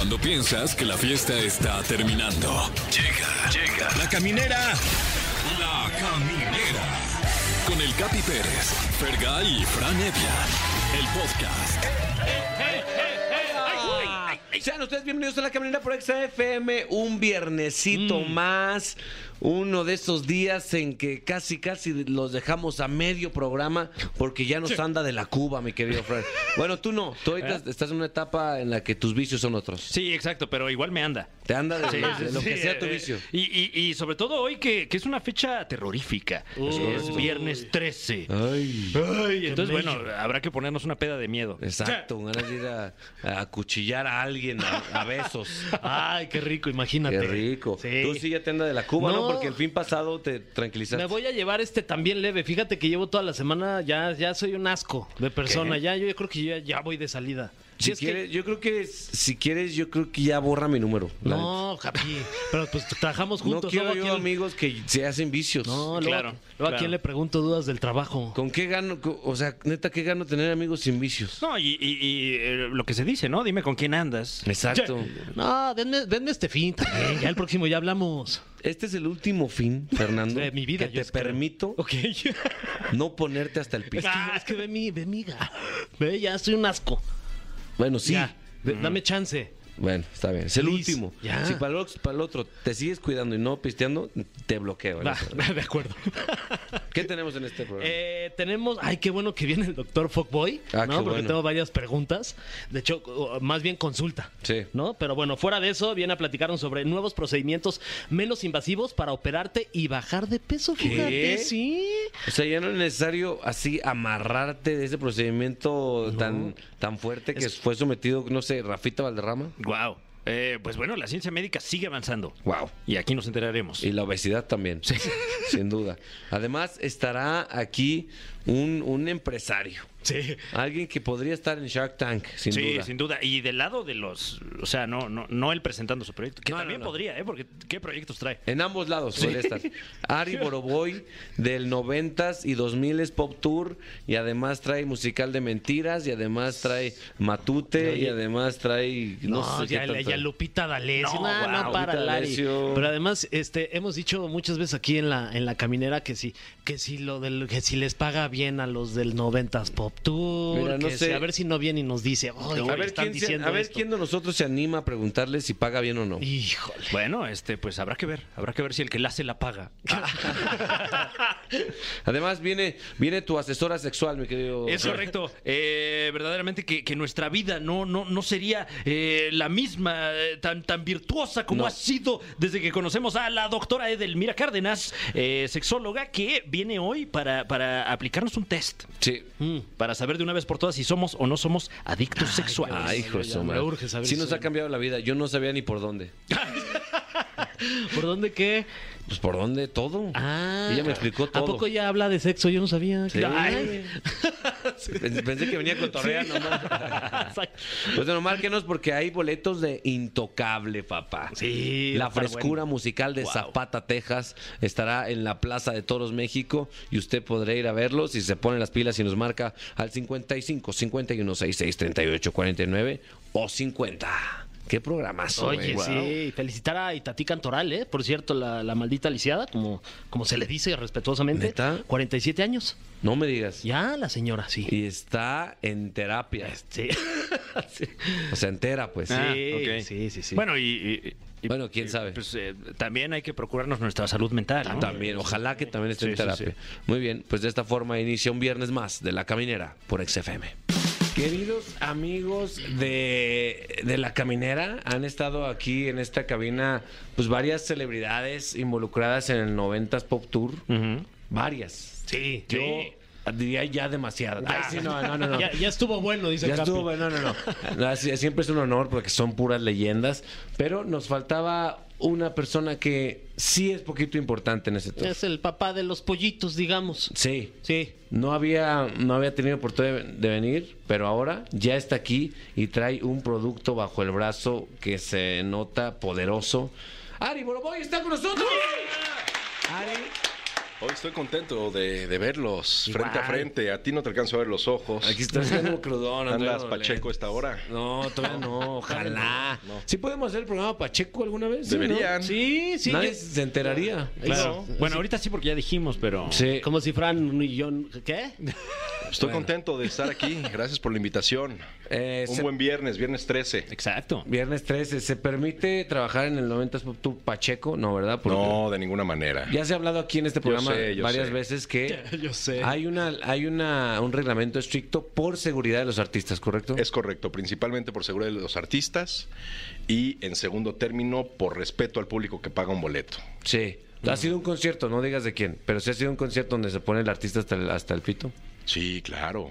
Cuando piensas que la fiesta está terminando. Llega, llega. La caminera. La caminera. Con el Capi Pérez, Fergay y Fran Evia. El podcast. Sean ustedes bienvenidos a la caminera por XFM, un viernesito más, uno de esos días en que casi casi los dejamos a medio programa porque ya nos anda de la Cuba, mi querido Fred. Bueno, tú no, tú ahorita estás en una etapa en la que tus vicios son otros. Sí, exacto, pero igual me anda. Te anda de, Sí, de lo sí, que sea tu eh, vicio. Y, y- y sobre todo hoy que, que es una fecha terrorífica. Es viernes 13. Ay, Ay, entonces, bueno, habrá que ponernos una peda de miedo. exacto, ganas de ir a, a acuchillar a alguien a, a besos. Ay, qué rico, imagínate. Qué rico. Sí. Tú sí ya te anda de la Cuba, ¿no? No. Porque el fin pasado te tranquilizaste. Me voy a llevar este también leve. Fíjate que llevo toda la semana, ya, ya soy un asco de persona. Ya, yo creo que ya, ya voy de salida. Si Sí, es que- quieres, yo creo que si quieres, yo creo que ya borra mi número. No, Japi. Pero pues trabajamos No juntos. quiero luego, ¿a yo quién- amigos que se hacen vicios. No, luego, Claro, luego a quién le pregunto dudas del trabajo. ¿Con qué gano? O sea, neta, ¿qué gano tener amigos sin vicios? No, y, y- y, eh, lo que se dice, ¿no? Dime con quién andas. Exacto. No, denme, denme este fin también. Ya el próximo ya hablamos. Este es el último fin, Fernando, De mi vida, que te creo. permito Ok. no ponerte hasta el Es piso. que, es que ve mi, ve miga. Ve, ya soy un asco. Bueno, sí. Ya. ve- Dame chance. Bueno, está bien. Es el Please, último. ya. Si para el, otro, para el otro te sigues cuidando y no pisteando, te bloqueo. Va, de acuerdo. ¿Qué tenemos en este programa? Eh, tenemos, ay, qué bueno que viene el doctor Fogboy, Ah, ¿no? qué Porque bueno. tengo varias preguntas. De hecho, más bien consulta. Sí. ¿No? Pero bueno, fuera de eso, viene a platicarnos sobre nuevos procedimientos menos invasivos para operarte y bajar de peso. Fíjate, sí. O sea, ya no es necesario así amarrarte de ese procedimiento tan, tan fuerte que fue sometido, no sé, Rafita Valderrama. Wow. pues bueno, la ciencia médica sigue avanzando. Wow. Y aquí nos enteraremos. Y la obesidad también, sin duda. Además, estará aquí un, un empresario. Sí. Alguien que podría estar en Shark Tank, sin sí, duda. sin duda. Y del lado de los. O sea, no, no, no él presentando su proyecto. Que No, no, también no. podría, ¿eh? Porque ¿qué proyectos trae? En ambos lados podría estar. Ari Boroboy del 90s y 2000s Pop Tour y además trae musical de mentiras y además trae Matute y además trae no, No, sé ya, qué tanto. ya Lupita D'Alessio. No, No, para Lupita Lari. D'Alessio. Pero además, este, hemos dicho muchas veces aquí en la, en la caminera que si, que si lo del, que si les paga bien a los del 90s Pop Tour, Mira, no que sé. a ver si no viene y nos dice, "Oye, a ver, están quién, diciendo a ver esto". quién de nosotros se anima a preguntarle si paga bien o no. Híjole. Bueno, este, pues habrá que ver. Habrá que ver si el que la hace la paga. Además viene viene tu asesora sexual, mi querido. Es correcto. Eh, verdaderamente que, que nuestra vida no, no, no sería eh, la misma, eh, tan, tan virtuosa como No. ha sido desde que conocemos a la doctora Edelmira Cárdenas, eh, sexóloga, que viene hoy para, para aplicarnos un test. Sí. Para saber de una vez por todas si somos o no somos adictos sexuales. Ay, hijo de ya su me madre. urge saber Sí si nos ha cambiado la vida. Yo no sabía ni por dónde. ¿Por dónde qué? Pues por dónde todo. Ah. Ella me explicó todo. ¿A poco ya habla de sexo? Yo no sabía. Sí. Ay. Pensé que venía cotorreando. ¿no? Exacto. Pues bueno, márquenos porque hay boletos de Intocable, papá. Sí, La frescura musical de Wow. Zapata, Texas, estará en la Plaza de Toros, México, y usted podrá ir a verlo si se pone las pilas y nos marca al 55 51 66 38 49 o 50. Qué programazo. Oye, eh. Wow. sí, felicitar a Itatí Cantoral, ¿eh? Por cierto, la, la maldita lisiada, como, como se le dice respetuosamente. ¿Neta? 47 años. No me digas. Ya la señora, sí. Y está en terapia. Sí. sí. O sea, entera, pues. Ah, Sí, ok. sí, sí, sí. Bueno, y, y- y- Bueno, quién y, sabe. Pues eh, también hay que procurarnos nuestra salud mental. ¿no? También, ojalá que también esté Sí, en sí, terapia. Muy bien, pues de esta forma inicia un viernes más de La Caminera por XFM. Queridos amigos de, de La Caminera, han estado aquí en esta cabina pues varias celebridades involucradas en el 90s Pop Tour. Varias. Sí. Yo diría ya demasiadas. Ay, sí, no, no, no. no. Ya, ya estuvo bueno, dice Ya Capi. estuvo, no, no, no. No, Siempre es un honor porque son puras leyendas, pero nos faltaba una persona que sí es poquito importante en ese tour. Es el papá de los pollitos, digamos. Sí. Sí. No había, no había tenido oportunidad de venir, pero ahora ya está aquí y trae un producto bajo el brazo que se nota poderoso. Ari Boroboy está con nosotros. Ari, Hoy estoy contento de, de verlos frente a frente. A ti no te alcanzo a ver los ojos. Aquí estás viendo crudón. ¿Andas Andrés. Pacheco a esta hora? No, todavía no, ojalá. ¿Sí podemos hacer el programa Pacheco alguna vez? Sí, ¿no? Deberían. Sí, sí. Nadie yo- se enteraría. Claro. Eso. Bueno, ahorita sí porque ya dijimos, pero... Sí. Como si fueran un millón. ¿Qué? Estoy contento de estar aquí. Gracias por la invitación. Eh, Un se- buen viernes, viernes 13. Exacto. Viernes 13. ¿Se permite trabajar en el 90s Pop Tour Pacheco? No, ¿verdad? Porque No, de ninguna manera. Ya se ha hablado aquí en este programa sé, yo varias sé. veces que Yo sé. hay una hay una un reglamento estricto por seguridad de los artistas, ¿correcto? Es correcto, principalmente por seguridad de los artistas y en segundo término por respeto al público que paga un boleto. Sí. Ha sido un concierto, no digas de quién, pero sí ha sido un concierto donde se pone el artista hasta el, hasta el pito. Sí, claro.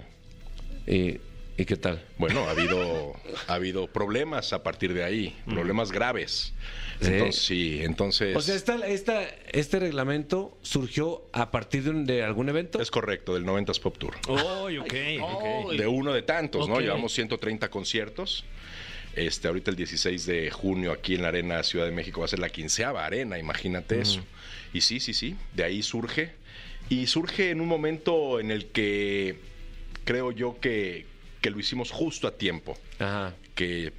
¿Y, ¿y qué tal? Bueno, ha habido, ha habido problemas a partir de ahí, problemas graves. Sí. Entonces, sí, entonces O sea, esta, esta, este reglamento surgió a partir de, un- de algún evento. es correcto, del 90s Pop Tour. Uy, ok, ok. De uno de tantos, ¿no? Ok. Llevamos 130 conciertos. Este, ahorita el 16 de junio aquí en la Arena Ciudad de México va a ser la quinceava arena, imagínate eso. Y sí, sí, sí, de ahí surge. Y surge en un momento en el que creo yo que, que lo hicimos justo a tiempo. Ajá. Que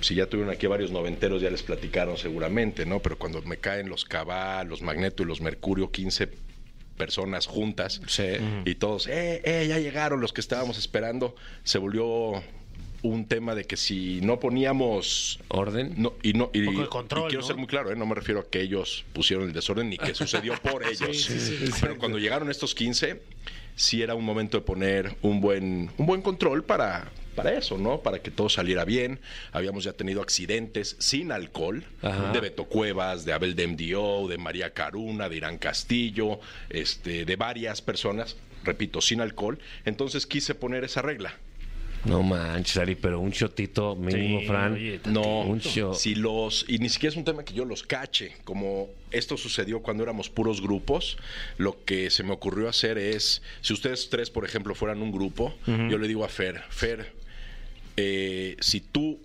si ya tuvieron aquí varios noventeros ya les platicaron seguramente, ¿no? Pero cuando me caen los Cabal, los Magneto y los Mercurio, 15 personas juntas, Sí. y todos, eh, eh, ya llegaron los que estábamos esperando, se volvió un tema de que si no poníamos Orden. no, y no y, poco de control, y quiero ¿no? ser muy claro, ¿eh? no me refiero a que ellos pusieron el desorden ni que sucedió por ellos. Pero cuando llegaron estos 15, sí era un momento de poner un buen, un buen control para, para eso, ¿no? Para que todo saliera bien. Habíamos ya tenido accidentes sin alcohol, Ajá. de Beto Cuevas, de Abel de MDO, de María Caruna, de Irán Castillo, este, de varias personas, repito, sin alcohol. Entonces quise poner esa regla. No manches, Ari, pero un shotito mínimo, Sí, Fran. oye, No, un shot. si los y ni siquiera es un tema que yo los cache, como esto sucedió cuando éramos puros grupos, lo que se me ocurrió hacer es, si ustedes tres, por ejemplo, fueran un grupo, yo le digo a Fer, Fer, eh, si tú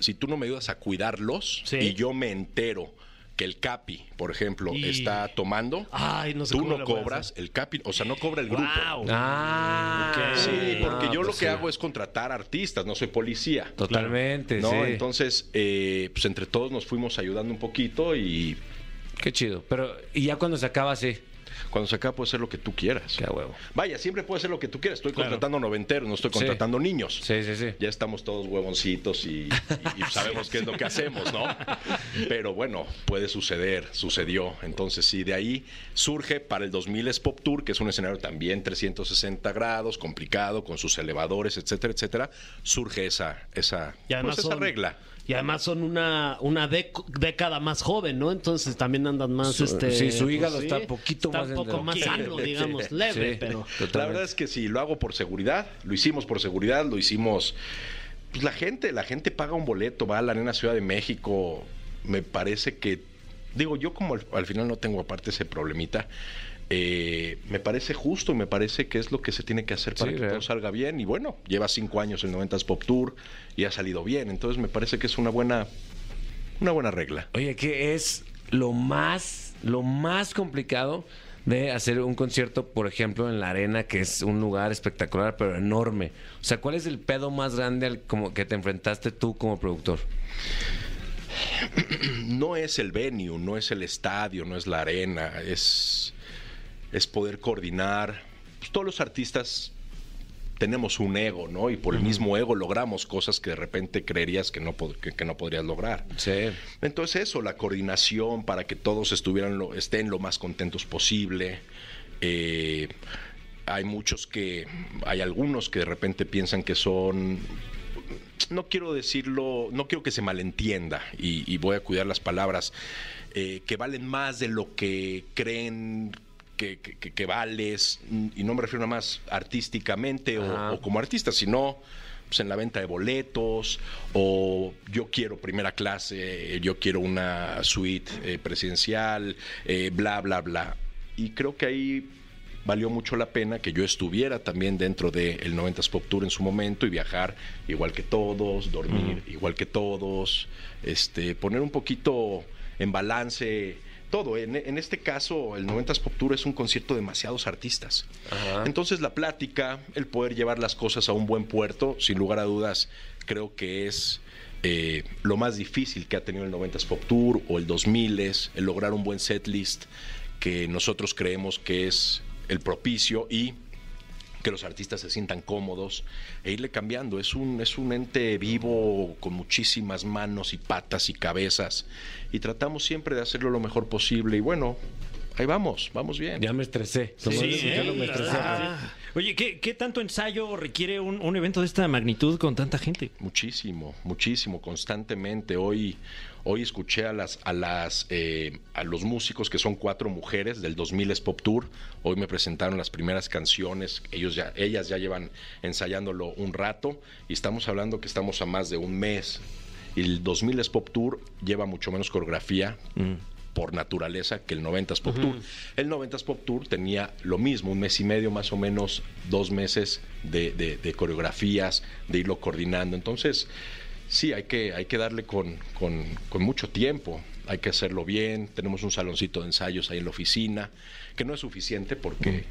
si tú no me ayudas a cuidarlos Sí. y yo me entero que el Capi, por ejemplo, Y- está tomando, Ay, no sé tú no cobras, el Capi, o sea, no cobra el grupo. Wow. Ah. Sí, porque no, yo lo pues que sí. hago es contratar artistas, no soy policía. Totalmente, ¿no? sí. Entonces, eh, pues entre todos nos fuimos ayudando un poquito y Qué chido. Pero, y ya cuando se acaba así. Cuando se acaba puede ser lo que tú quieras. Qué huevo. Vaya, siempre puede ser lo que tú quieras. Estoy Claro. contratando noventeros, no estoy Sí. contratando niños. Sí, sí, sí. Ya estamos todos huevoncitos y, y- y sabemos qué es lo que hacemos, ¿no? Pero bueno, puede suceder, sucedió. Entonces, sí, de ahí surge para el 2000 es Pop Tour, que es un escenario también 360 grados, complicado, con sus elevadores, etcétera, etcétera. Surge esa, esa, pues, esa son- regla. Y además son una, una década más joven, ¿no? Entonces también andan más, Su- este... sí, su hígado sí, está poquito está más un poco más sano, digamos, leve, Sí. pero... La verdad es que sí, lo hago por seguridad, lo hicimos por seguridad, lo hicimos. Pues la gente, la gente paga un boleto, va a la Arena Ciudad de México. Me parece que, digo, yo como al, al final no tengo aparte ese problemita, eh, me parece justo, me parece que es lo que se tiene que hacer para Sí, que real. todo salga bien. Y bueno, lleva cinco años el 90s Pop Tour y ha salido bien. Entonces me parece que es una buena, una buena regla. Oye, ¿qué es lo más, lo más complicado de hacer un concierto, por ejemplo, en la arena, que es un lugar espectacular, pero enorme? O sea, ¿cuál es el pedo más grande al como que te enfrentaste tú como productor? no es el venue, no es el estadio, no es la arena, es, es poder coordinar. Pues, todos los artistas tenemos un ego, ¿no? Y por el mismo ego logramos cosas que de repente creerías que no, pod- que, que no podrías lograr. Sí. Entonces eso, la coordinación para que todos estuvieran lo, estén lo más contentos posible. Eh, hay muchos que, hay algunos que de repente piensan que son no quiero decirlo, no quiero que se malentienda y, y voy a cuidar las palabras, eh, que valen más de lo que creen que, que- que- vales, y no me refiero nada más artísticamente o, o como artista, sino pues, en la venta de boletos, o yo quiero primera clase, yo quiero una suite eh, presidencial, eh, bla, bla, bla. Y creo que ahí valió mucho la pena que yo estuviera también dentro del 90s Pop Tour en su momento y viajar igual que todos, dormir igual que todos, este, poner un poquito en balance todo. En, en este caso, el 90s Pop Tour es un concierto de demasiados artistas. Entonces, la plática, el poder llevar las cosas a un buen puerto, sin lugar a dudas, creo que es eh, lo más difícil que ha tenido el 90s Pop Tour o el 2000 es el lograr un buen setlist que nosotros creemos que es el propicio y que los artistas se sientan cómodos e irle cambiando. Es un, es un ente vivo con muchísimas manos y patas y cabezas y tratamos siempre de hacerlo lo mejor posible y bueno, ahí vamos, vamos bien. Ya me estresé. Nomás de escucharlo me estresé. Ah. Oye, ¿qué, qué tanto ensayo requiere un, un evento de esta magnitud con tanta gente? Muchísimo, muchísimo, constantemente. Hoy, hoy escuché a las, a las, eh, a los músicos que son cuatro mujeres del 2000 es Pop Tour. Hoy me presentaron las primeras canciones. Ellos ya, ellas ya llevan ensayándolo un rato y estamos hablando que estamos a más de un mes. Y el 2000 es Pop Tour lleva mucho menos coreografía. por naturaleza que el 90s Pop Tour. El 90s Pop Tour tenía lo mismo, un mes y medio más o menos, dos meses de, de- de coreografías, de irlo coordinando. Entonces, sí, hay que, hay que darle con, con- con mucho tiempo, hay que hacerlo bien. Tenemos un saloncito de ensayos ahí en la oficina, que no es suficiente porque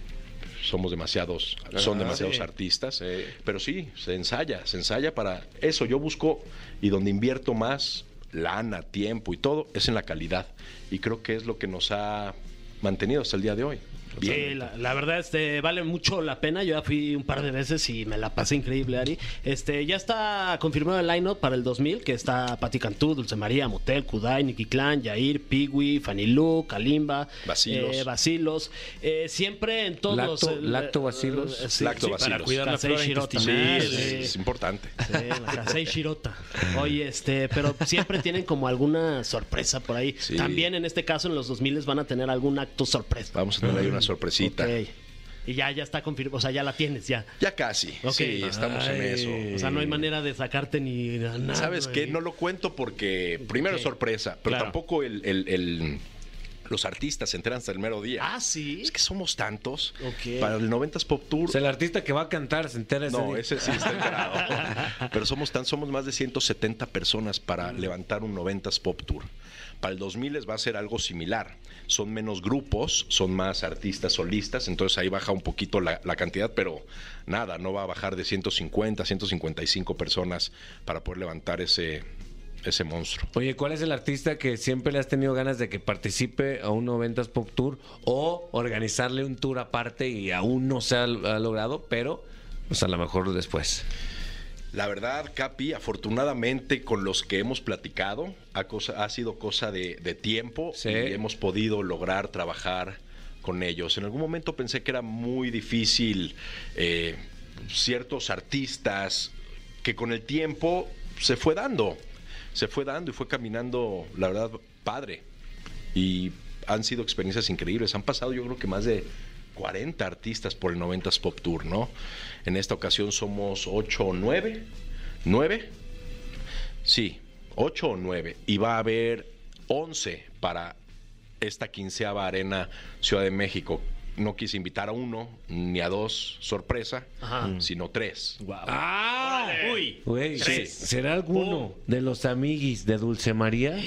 somos demasiados, son demasiados artistas, pero sí, se ensaya, se ensaya para eso. Yo busco y donde invierto más lana, tiempo y todo es en la calidad y creo que es lo que nos ha mantenido hasta el día de hoy. Sí, la, la verdad, este, vale mucho la pena. Yo ya fui un par de veces y me la pasé increíble, Ari. Este, ya está confirmado el line-up para el 2000, que está Pati Cantú, Dulce María, Motel, Kudai, Nicky Clan, Yair, Piwi, Fanny Lu, Kalimba, Bacilos. eh. Eh, siempre en todos Lacto- los... eh, Lacto Bacilos. eh, sí, Lacto sí, Bacilos. Para cuidar la Kasei flora Shirota. Sí, es, sí. es importante. Sí, la Kasei Shirota. Oye, este, pero siempre tienen como alguna sorpresa por ahí. Sí. También en este caso, en los 2000 van a tener algún acto sorpresa. Vamos a tener ahí una sorpresita. Ok. Y ya, ya está confirmado, o sea, ya la tienes, ya. Ya casi. Sí, estamos en eso. O sea, no hay manera de sacarte ni nada. ¿Sabes qué? No lo cuento porque primero es sorpresa, pero Claro. tampoco el, el- el- los artistas se enteran hasta el mero día. Ah, sí. Es que somos tantos. Para el 90s Pop Tour. O sea, el artista que va a cantar se entera ese No, día. ese sí está enterado. Pero somos tan, somos más de 170 personas para levantar un 90s Pop Tour. Para el 2000 va a ser algo similar. Son menos grupos, son más artistas solistas, entonces ahí baja un poquito la, cantidad, pero nada, no va a bajar de 150, 155 personas para poder levantar ese, ese monstruo. Oye, ¿cuál es el artista que siempre le has tenido ganas de que participe a un 90s Pop Tour o organizarle un tour aparte y aún no se ha, ha logrado, pero pues a lo mejor después? La verdad, Capi, afortunadamente con los que hemos platicado, ha, cosa- ha sido cosa de, de tiempo Sí. y hemos podido lograr trabajar con ellos. En algún momento pensé que era muy difícil eh, ciertos artistas que con el tiempo se fue dando, se fue dando y fue caminando, la verdad, padre. Y han sido experiencias increíbles. Han pasado yo creo que más de 40 artistas por el 90s Pop Tour, ¿no? En esta ocasión somos 8 o 9. ¿9? Sí, 8 o 9. Y va a haber 11 para esta quinceava arena Ciudad de México. No quise invitar a uno ni a dos, sorpresa, Ajá. sino tres. ¡Ah! Uy. Güey, Tres. ¿será alguno de los amiguis de Dulce María?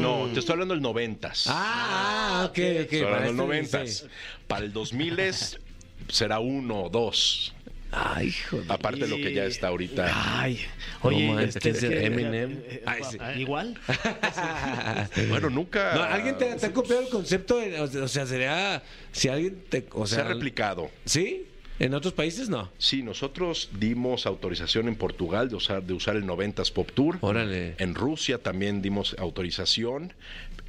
No, te estoy hablando del noventas. Ah, ok, ok. Estoy hablando para del noventas. Para el 2000 será uno o dos. Ay, hijo de- Aparte de lo que ya está ahorita. Ay, oye, No manches, este, ¿quién es que- Eminem. eh, Ay, eh, sí. Igual. Bueno, nunca No, ¿Alguien te, te ha copiado el concepto? de- o sea, sería. Si alguien te. O se sea, ha replicado. ¿Sí? ¿En otros países no? Sí, nosotros dimos autorización en Portugal de usar, de usar el 90s Pop Tour. Órale. En Rusia también dimos autorización.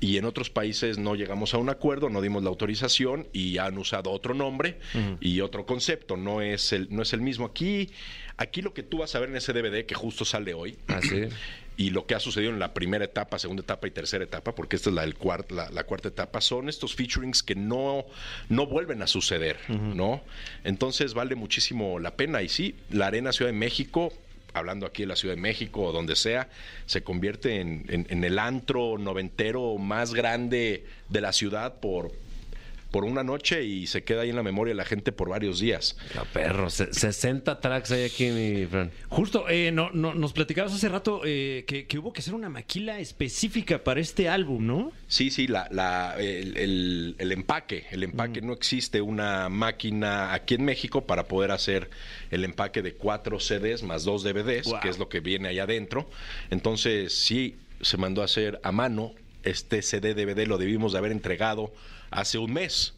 Y en otros países no llegamos a un acuerdo, no dimos la autorización y han usado otro nombre y otro concepto. No es el, no es el mismo. Aquí, aquí lo que tú vas a ver en ese DVD que justo sale hoy. Así. y lo que ha sucedido en la primera etapa, segunda etapa y tercera etapa, porque esta es la, del cuart- la, la cuarta etapa, son estos featurings que no, no vuelven a suceder, ¿no? Entonces vale muchísimo la pena. Y sí, la Arena Ciudad de México, hablando aquí de la Ciudad de México o donde sea, se convierte en, en- en el antro noventero más grande de la ciudad por por una noche y se queda ahí en la memoria de la gente por varios días. No, perro, se- 60 tracks hay aquí, mi Fran. Justo, eh, no, no- nos platicabas hace rato eh, que, que hubo que hacer una maquila específica para este álbum, ¿no? Sí, sí, la, la- el, el- el empaque. El empaque no existe una máquina aquí en México para poder hacer el empaque de cuatro CDs más dos DVDs, Wow. que es lo que viene allá adentro. Entonces, sí, se mandó a hacer a mano. Este CD DVD lo debimos de haber entregado hace un mes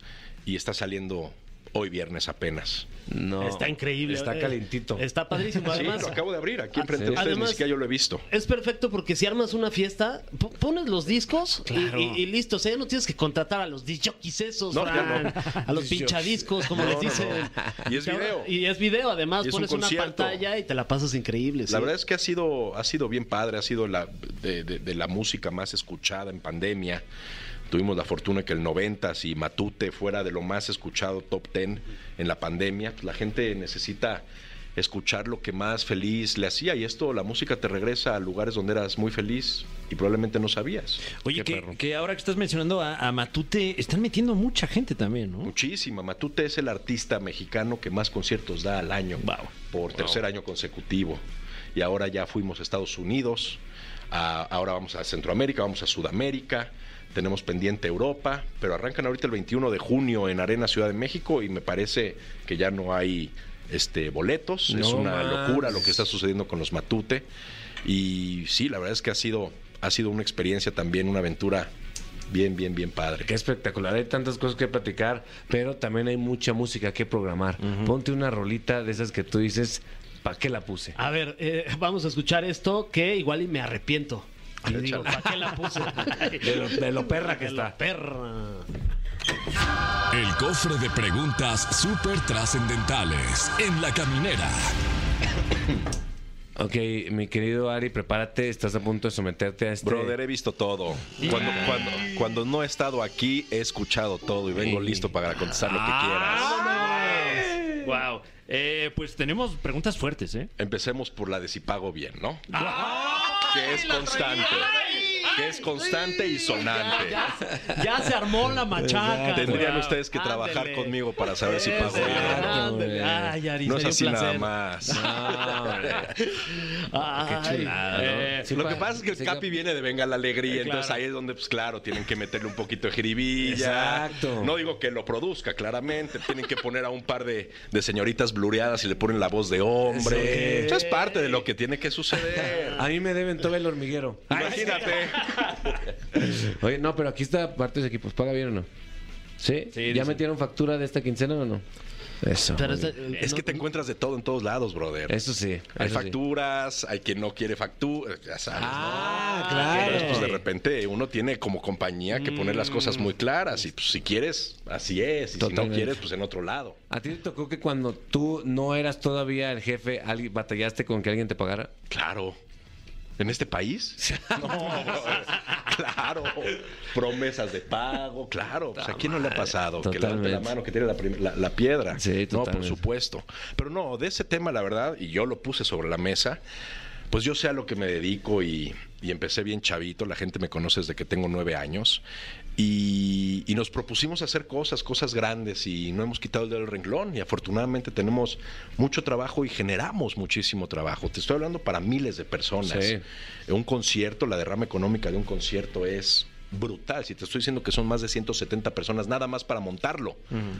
y está saliendo hoy viernes apenas. No. Está increíble. Está eh. calientito. Está padrísimo. Sí, Además, lo acabo de abrir aquí enfrente sí. de ustedes, Además- ni siquiera yo lo he visto. Es perfecto porque si armas una fiesta, pones los discos y- Claro. y, y listo. O sea, ya no tienes que contratar a los disjockeys esos, No, no. a los pinchadiscos, como No, les dicen. no. Y es video. Y es video, además. Un pones una pantalla y te la pasas increíble. La sí. verdad es que ha sido, ha sido bien padre, ha sido la, de, de- de la música más escuchada en pandemia. Tuvimos la fortuna que el 90 y Matute fuera de lo más escuchado, top 10 en la pandemia. Pues la gente necesita escuchar lo que más feliz le hacía y esto, la música te regresa a lugares donde eras muy feliz y probablemente no sabías. Oye, que, ahora que estás mencionando a, a Matute, están metiendo mucha gente también, ¿no? Muchísima. Matute es el artista mexicano que más conciertos da al año Wow. por tercer año consecutivo. Y ahora ya fuimos a Estados Unidos, a- ahora vamos a Centroamérica, vamos a Sudamérica, tenemos pendiente Europa, pero arrancan ahorita el 21 de junio en Arena Ciudad de México y me parece que ya no hay este boletos. es No una más. locura lo que está sucediendo con los Matute. Y sí, la verdad es que ha sido, ha sido una experiencia también, una aventura bien, bien, bien padre. Qué espectacular, hay tantas cosas que platicar, pero también hay mucha música que programar. Ponte una rolita de esas que tú dices, ¿para qué la puse? A ver, eh, vamos a escuchar esto que igual y me arrepiento. Y digo. ¿para qué la puse? De lo, de lo perra que De está. perra. El cofre de preguntas súper trascendentales en la caminera. Ok, mi querido Ari, prepárate, estás a punto de someterte a este... Brother, he visto todo. Cuando, cuando, cuando no he estado aquí, he escuchado todo y vengo listo para contestar lo que quieras. Wow. Eh, pues tenemos preguntas fuertes, ¿eh? Empecemos por la de si pago bien, ¿no? Que es constante. Que es constante y sonante. Ya se armó la machaca. Tendrían ustedes que trabajar Ándele. conmigo para saber si pago. Ay, Ari, No es así nada más. No. Ay, chulada, ¿no? eh, Sí, Lo que pasa es que el sí, Capi viene de Venga la Alegría, Eh, entonces claro. ahí es donde, pues claro, tienen que meterle un poquito de jiribilla. Exacto. No digo que lo produzca, claramente. Tienen que poner a un par de, de señoritas blureadas y le ponen la voz de hombre. Eso es parte de lo que tiene que suceder. A mí me deben todo el hormiguero. Imagínate. Oye, no, pero aquí está parte de equipos. ¿Paga bien o no? ¿Sí? Sí, ¿Ya metieron factura de esta quincena o no? Eso. pero bien. Es no- que te encuentras de todo en todos lados, brother. Eso sí. Hay eso sí. facturas, hay quien no quiere factura, ya sabes. Ah, ¿no? claro. Entonces, pues de repente uno tiene como compañía que poner las cosas muy claras y pues si quieres, así es, y si no Totalmente. quieres, pues en otro lado. ¿A ti te tocó que cuando tú no eras todavía el jefe, alguien- batallaste con que alguien te pagara? Claro. ¿En este país? No, claro. Promesas de pago, claro. Pues, ¿A quién no le ha pasado? Que la Totalmente. mano, que tiene la, la- la piedra. Sí, No, por supuesto. Pero no, de ese tema, la verdad, y yo lo puse sobre la mesa, pues yo sé a lo que me dedico y, y empecé bien chavito. La gente me conoce desde que tengo nueve años. Y, y nos propusimos hacer cosas, cosas grandes y no hemos quitado el dedo del renglón y afortunadamente tenemos mucho trabajo y generamos muchísimo trabajo. Te estoy hablando para miles de personas. Sí. Un concierto, la derrama económica de un concierto es brutal. Si te estoy diciendo que son más de 170 personas nada más para montarlo.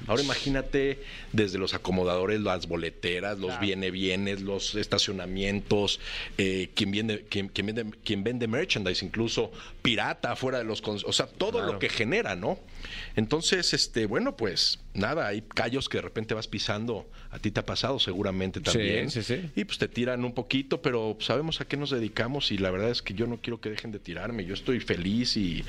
Ahora imagínate desde los acomodadores, las boleteras, los viene bienes, los estacionamientos, eh, quien vende, quien, quien vende, quien vende merchandise, incluso pirata fuera de los, o sea, todo lo que genera, ¿no? Entonces, este, bueno, pues nada, hay callos que de repente vas pisando. A ti te ha pasado seguramente también. sí, sí. Y pues te tiran un poquito, pero sabemos a qué nos dedicamos y la verdad es que yo no quiero que dejen de tirarme. Yo estoy feliz y,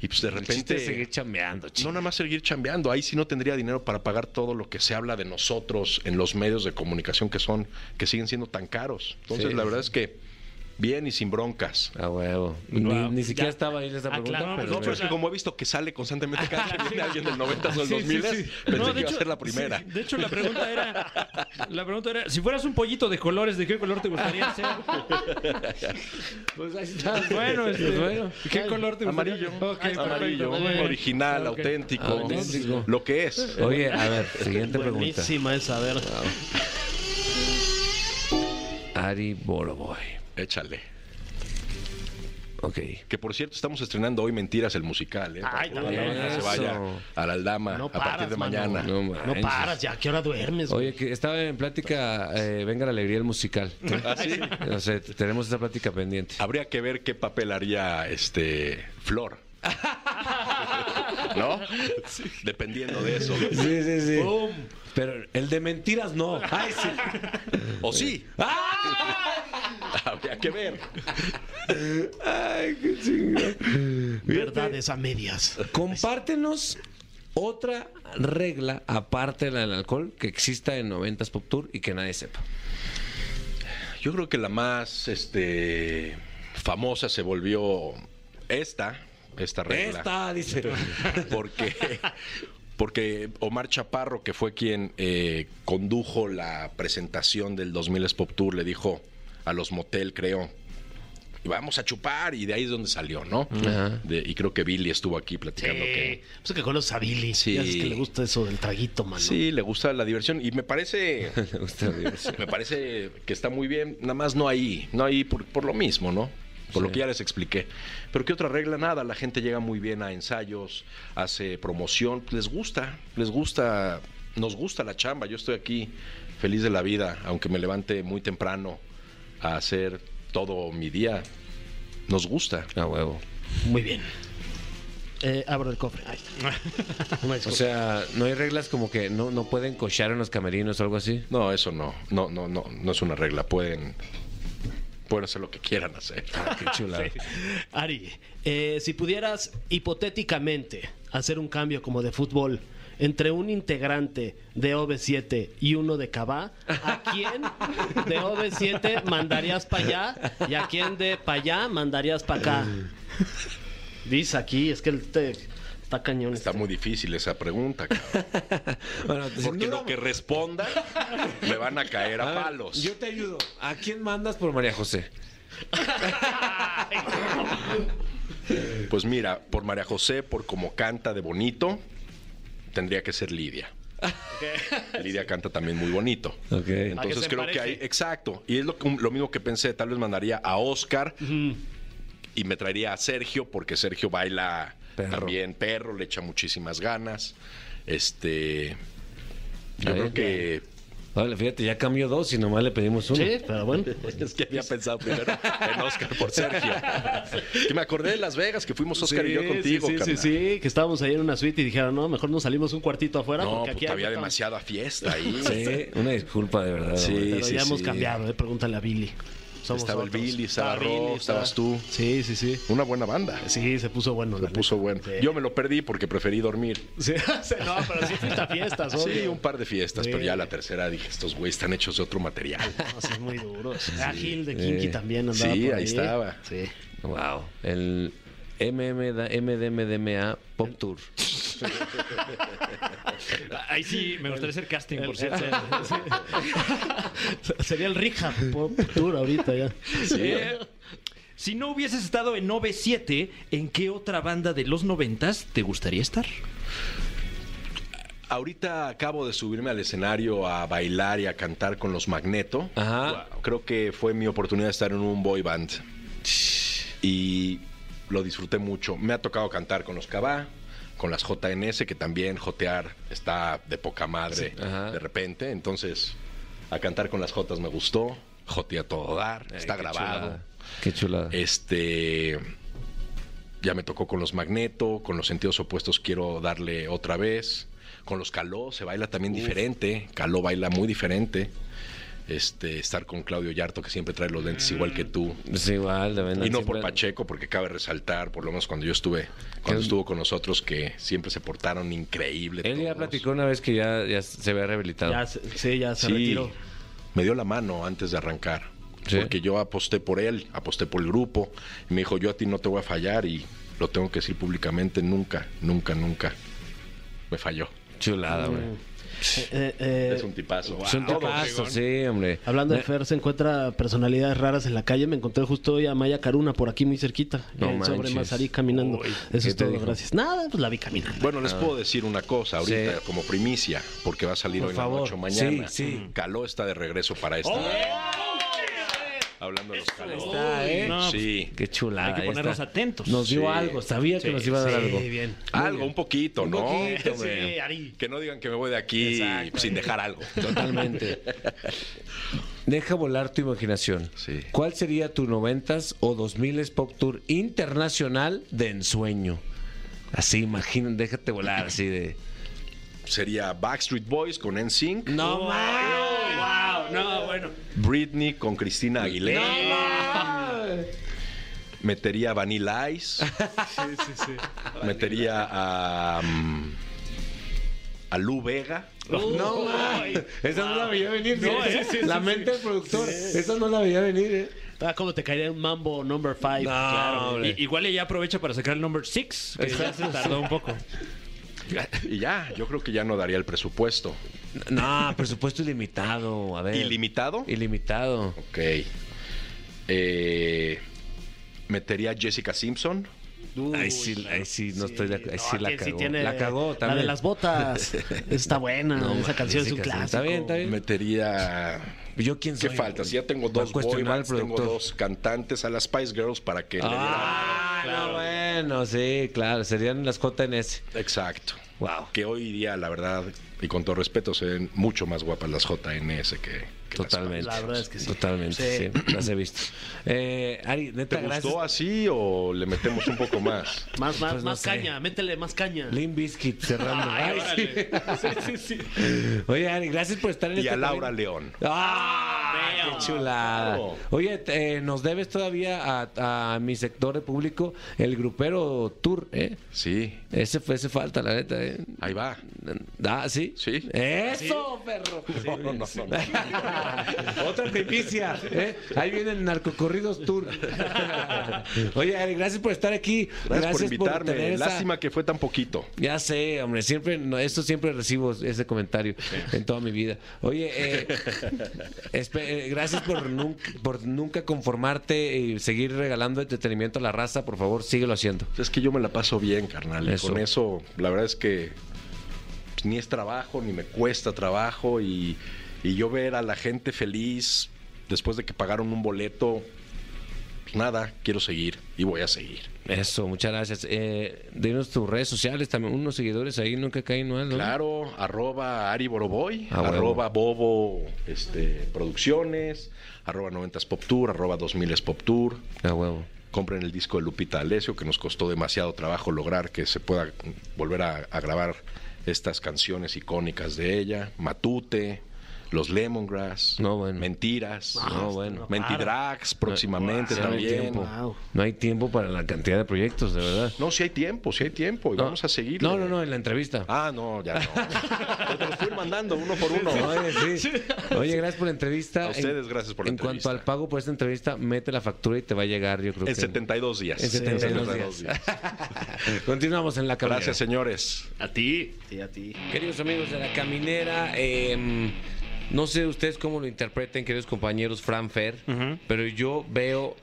y pues de repente... es seguir chambeando, No nada más seguir chambeando, ahí sí no tendría dinero para pagar todo lo que se habla de nosotros en los medios de comunicación que son, que siguen siendo tan caros. Entonces Sí, la verdad sí. es que Bien y sin broncas. A huevo. Ni, Wow. ni siquiera Ya. estaba ahí Ah, pregunta, claro, pero, No, pero es que como he visto que sale constantemente cada que viene alguien del 90 o del Sí, 2000, sí, sí. pensé No, que de iba a hecho- ser la primera. sí, de hecho, la pregunta era, la pregunta era, si fueras un pollito de colores, ¿de qué color te gustaría ser? Pues ahí está. Bueno, este, Pues bueno. ¿qué color te gustaría? Amarillo. Ok, perfecto. Amarillo, Muy bien. original, Ok. auténtico, Auténtico. lo que es. Oye, a ver, siguiente pregunta. Buenísima esa, a ver. Ari Boroboy. Échale. Ok. Que por cierto, estamos estrenando hoy Mentiras el musical. ¿eh? Ay, Para que también. la gente se vaya Eso. a la aldama No a partir paras, de mano. mañana. No, No manches. paras ya, ¿a qué hora duermes? güey? Oye, que estaba en plática eh, Venga la Alegría el musical. ¿Ah, sí? O sea, tenemos esa plática pendiente. Habría que ver qué papel haría este Flor. ¿No? Dependiendo de eso. Sí, sí, sí. Pero el de mentiras no. Ay, sí. O sí. Habría que ver. Ay, qué chingón. Verdades a medias. Compártenos otra regla, aparte de la del alcohol, que exista en 90s Pop Tour y que nadie sepa. Yo creo que la más este, famosa se volvió esta, esta regla. Esta, dice. Porque, porque Omar Chaparro, que fue quien eh, condujo la presentación del 2000 Pop Tour, le dijo a los motel, creo, "Y vamos a chupar, y de ahí es donde salió, ¿no? Ajá. De- y creo que Billy estuvo aquí platicando que... Pues que conoces a Billy. Sí. Ya sabes que le gusta eso del traguito, mano. Sí, le gusta la diversión y me parece Me gusta la diversión. me parece que está muy bien, nada más no ahí, no ahí por, por lo mismo, ¿no? Por lo que ya les expliqué. Pero ¿qué otra regla? Nada, la gente llega muy bien a ensayos, hace promoción, les gusta, les gusta, nos gusta la chamba. Yo estoy aquí feliz de la vida, aunque me levante muy temprano a hacer todo mi día. Nos gusta. A huevo. Muy bien. Eh, abro el cofre. Ahí está. Una O sea, no hay reglas como que no, no pueden cochar en los camerinos o algo así. No, eso no, no, no, no, no es una regla. Pueden, pueden hacer lo que quieran hacer. Ah, qué chulada. Ari, eh, si pudieras hipotéticamente hacer un cambio como de fútbol entre un integrante de OV7 y uno de Cabá, ¿a quién de OV7 mandarías para allá y a quién de para allá mandarías para acá? Dice aquí, es que el te, está cañón. Está este. muy difícil esa pregunta, cabrón. Bueno, sin Porque duda- lo que respondan me van a caer a, A ver, palos. Yo te ayudo. ¿A quién mandas por María José? Pues mira, por María José, por como canta de bonito, tendría que ser Lidia. Lidia canta también muy bonito. Entonces creo que hay, exacto. Y es lo, que- lo mismo que pensé, tal vez mandaría a Oscar y me traería a Sergio, porque Sergio baila Perro. también perro, le echa muchísimas ganas. Este. Yo creo bien. Vale, fíjate, ya cambió dos y nomás le pedimos uno. Sí, pero bueno. Es que había pensado primero en Oscar por Sergio. Que me acordé de Las Vegas, que fuimos Oscar y yo Sí, contigo, sí, sí, carnal. sí, que estábamos ahí en una suite y dijeron, no, mejor nos salimos un cuartito afuera No, porque pues aquí había demasiada fiesta ahí. Sí, una disculpa de verdad. Sí. Pero ya hemos sí. cambiado, eh, pregúntale a Billy. Somos Estaba el. Billy, estaba Billy, Rob, estaba- estabas tú. Sí, sí, sí. Una buena banda. Sí, se puso bueno. Se la puso neta. bueno. Sí. Yo me lo perdí porque preferí dormir. Sí, sí, no, pero sí fuiste a fiestas, Sí, obvio. un par de fiestas, Sí. pero ya la tercera dije, estos güeyes están hechos de otro material. No, sí, muy duros. Ah, Gil de Kinky también andaba Sí, por ahí estaba. Sí. Wow. El MMDMA Pop Tour. Ahí sí, me gustaría hacer casting, por cierto. sí. Sería el Rija Pop Tour ahorita ya. Si no hubieses estado en 9-7, ¿en qué otra banda de los noventas te gustaría estar? Ahorita acabo de subirme al escenario a bailar y a cantar con los Magneto. Ajá. Creo que fue mi oportunidad de estar en un boy band. Y lo disfruté mucho. Me ha tocado cantar con los Cabá, con las JNS, que también jotear está de poca madre Sí. De repente. Entonces, a cantar con las Jotas me gustó. Jotea todo dar. Ay, está qué grabado. chulada. Qué chulada. Este. Ya me tocó con los Magneto, con los sentidos opuestos quiero darle otra vez. Con los Caló se baila también diferente. Caló baila muy diferente. Este, estar con Claudio Yarto, que siempre trae los lentes igual que tú. Es igual, de verdad. Y no por Pacheco, porque cabe resaltar, por lo menos cuando yo estuve, cuando estuvo con nosotros, que siempre se portaron increíble. Él ya platicó una vez que ya, ya se había rehabilitado. Ya sí, ya se Sí, retiró. me dio la mano antes de arrancar. Sí. porque yo aposté por él, aposté por el grupo. Y me dijo, yo a ti no te voy a fallar y lo tengo que decir públicamente, nunca, nunca, nunca me falló. Chulada, güey. Eh, eh, es un tipazo. Es un tipazo, sí, hombre. Hablando de Fer, se encuentra personalidades raras en la calle. Me encontré justo hoy a Maya Caruna por aquí muy cerquita. No eh, sobre. Mazarí caminando. Uy, Eso ¿qué es todo, dijo? gracias. Nada, pues la vi caminando. Bueno, les puedo decir una cosa ahorita Sí. como primicia, porque va a salir Por hoy favor. en la noche mañana. Sí, sí. Caló está de regreso para esta. Hablando de los Caló. Está, ¿eh? no, sí. Qué chulada. Hay que ponernos está. atentos. Nos dio Sí. algo, sabía que nos iba a dar algo. bien. Algo, un poquito, Un ¿no? poquito, güey. Sí, Ari. Que no digan que me voy de aquí Exacto. sin dejar algo. Totalmente. Deja volar tu imaginación. Sí. ¿Cuál sería tu 90s o 2000s Pop Tour internacional de ensueño? Así, imaginen, déjate volar, así de. Sería Backstreet Boys con NSYNC, ¡No wow, no, bueno. Britney con Cristina Aguilera. Metería Vanilla Ice. Metería a. a Lu Vega. No, man. Esa no la veía venir. No, ¿sí? eh, sí, la sí, mente del productor. Esa no la veía venir, ¿eh? Ah, ¿Cómo te caería un mambo number five? Claro. hombre. I- igual ella aprovecha para sacar el number six, que ya se tardó un poco. Y ya, yo creo que ya no daría el presupuesto. No, presupuesto ilimitado. A ver. ¿Ilimitado? Ilimitado. Ok. Eh, metería a Jessica Simpson. Ahí sí, ahí sí, no estoy de acuerdo. Ahí sí la sí cagó. tiene la cagó también. La de las botas. Está buena. No, Esa canción es un clásico. Está bien, está bien. Metería. ¿Yo quién soy? ¿Qué falta? Si ya tengo dos bands, tengo dos cantantes a las Spice Girls para que le Ah, no, bueno, sí, claro. Serían las JNS. dieran- Exacto. Wow. Que hoy día, la verdad, y con todo respeto, se ven mucho más guapas las JNS que, que las Totalmente. La verdad es que sí. Totalmente, Sí. sí. Las he visto. Eh, Ari, ¿Te neta, gustó gracias. así o le metemos un poco más? Más, más, Pues no más sé. caña. Métele más caña. Limp Bizkit cerrando. Ay, Ay, sí. sí, sí. Oye, Ari, gracias por estar en Y este a Laura. León. ¡Ah! ¡Qué chulada! Oye, eh, nos debes todavía a, a mi sector de público el grupero tour, ¿eh? Sí, Ese fue, ese falta, la neta, ¿eh? ahí va. Ah, ¿sí? Sí. ¡Eso, perro! No, no, no, no. Otra primicia, ¿eh? Ahí vienen Narcocorridos Tour. Oye, Ari, gracias por estar aquí. Gracias, por invitarme. tener esa- Lástima que fue tan poquito. Ya sé, hombre, siempre, no, esto siempre recibo ese comentario en toda mi vida. Oye, eh, espe- eh, gracias por nunca, por nunca conformarte y seguir regalando entretenimiento a la raza. Por favor, síguelo haciendo. Es que yo me la paso bien, carnal. Y Eso. con eso, la verdad es que pues, ni es trabajo, ni me cuesta trabajo. Y, y yo ver a la gente feliz después de que pagaron un boleto, pues nada, quiero seguir y voy a seguir. Eso, muchas gracias. Eh, dinos tus redes sociales, también unos seguidores ahí, nunca caen, ¿no? ¿no? Claro, arroba Ari Boroboy, A huevo. arroba Bobo este, Producciones, arroba 90s Pop Tour, arroba 2000s Pop Tour. A huevo. Compren el disco de Lupita Alessio, que nos costó demasiado trabajo lograr que se pueda volver a, a grabar estas canciones icónicas de ella. Matute, Los Lemongrass, No, bueno. Mentiras, No, bueno. Mentidrags próximamente Sí, no hay también. Wow. No hay tiempo para la cantidad de proyectos, de verdad. No, si hay tiempo, si hay tiempo y No. vamos a seguir. No, no, no, en la entrevista. Ah, no, ya no. Te los fui mandando uno por uno. Oye, sí. Oye, gracias por la entrevista. A ustedes, gracias por la En cuanto entrevista. al pago por esta entrevista, mete la factura y te va a llegar, yo creo En que. 72 días. En 72 72 días. Continuamos en la caminera. Gracias, señores. A ti. Sí, a ti. Queridos amigos de la caminera, eh, no sé ustedes cómo lo interpreten, queridos compañeros Fran Fer, pero yo veo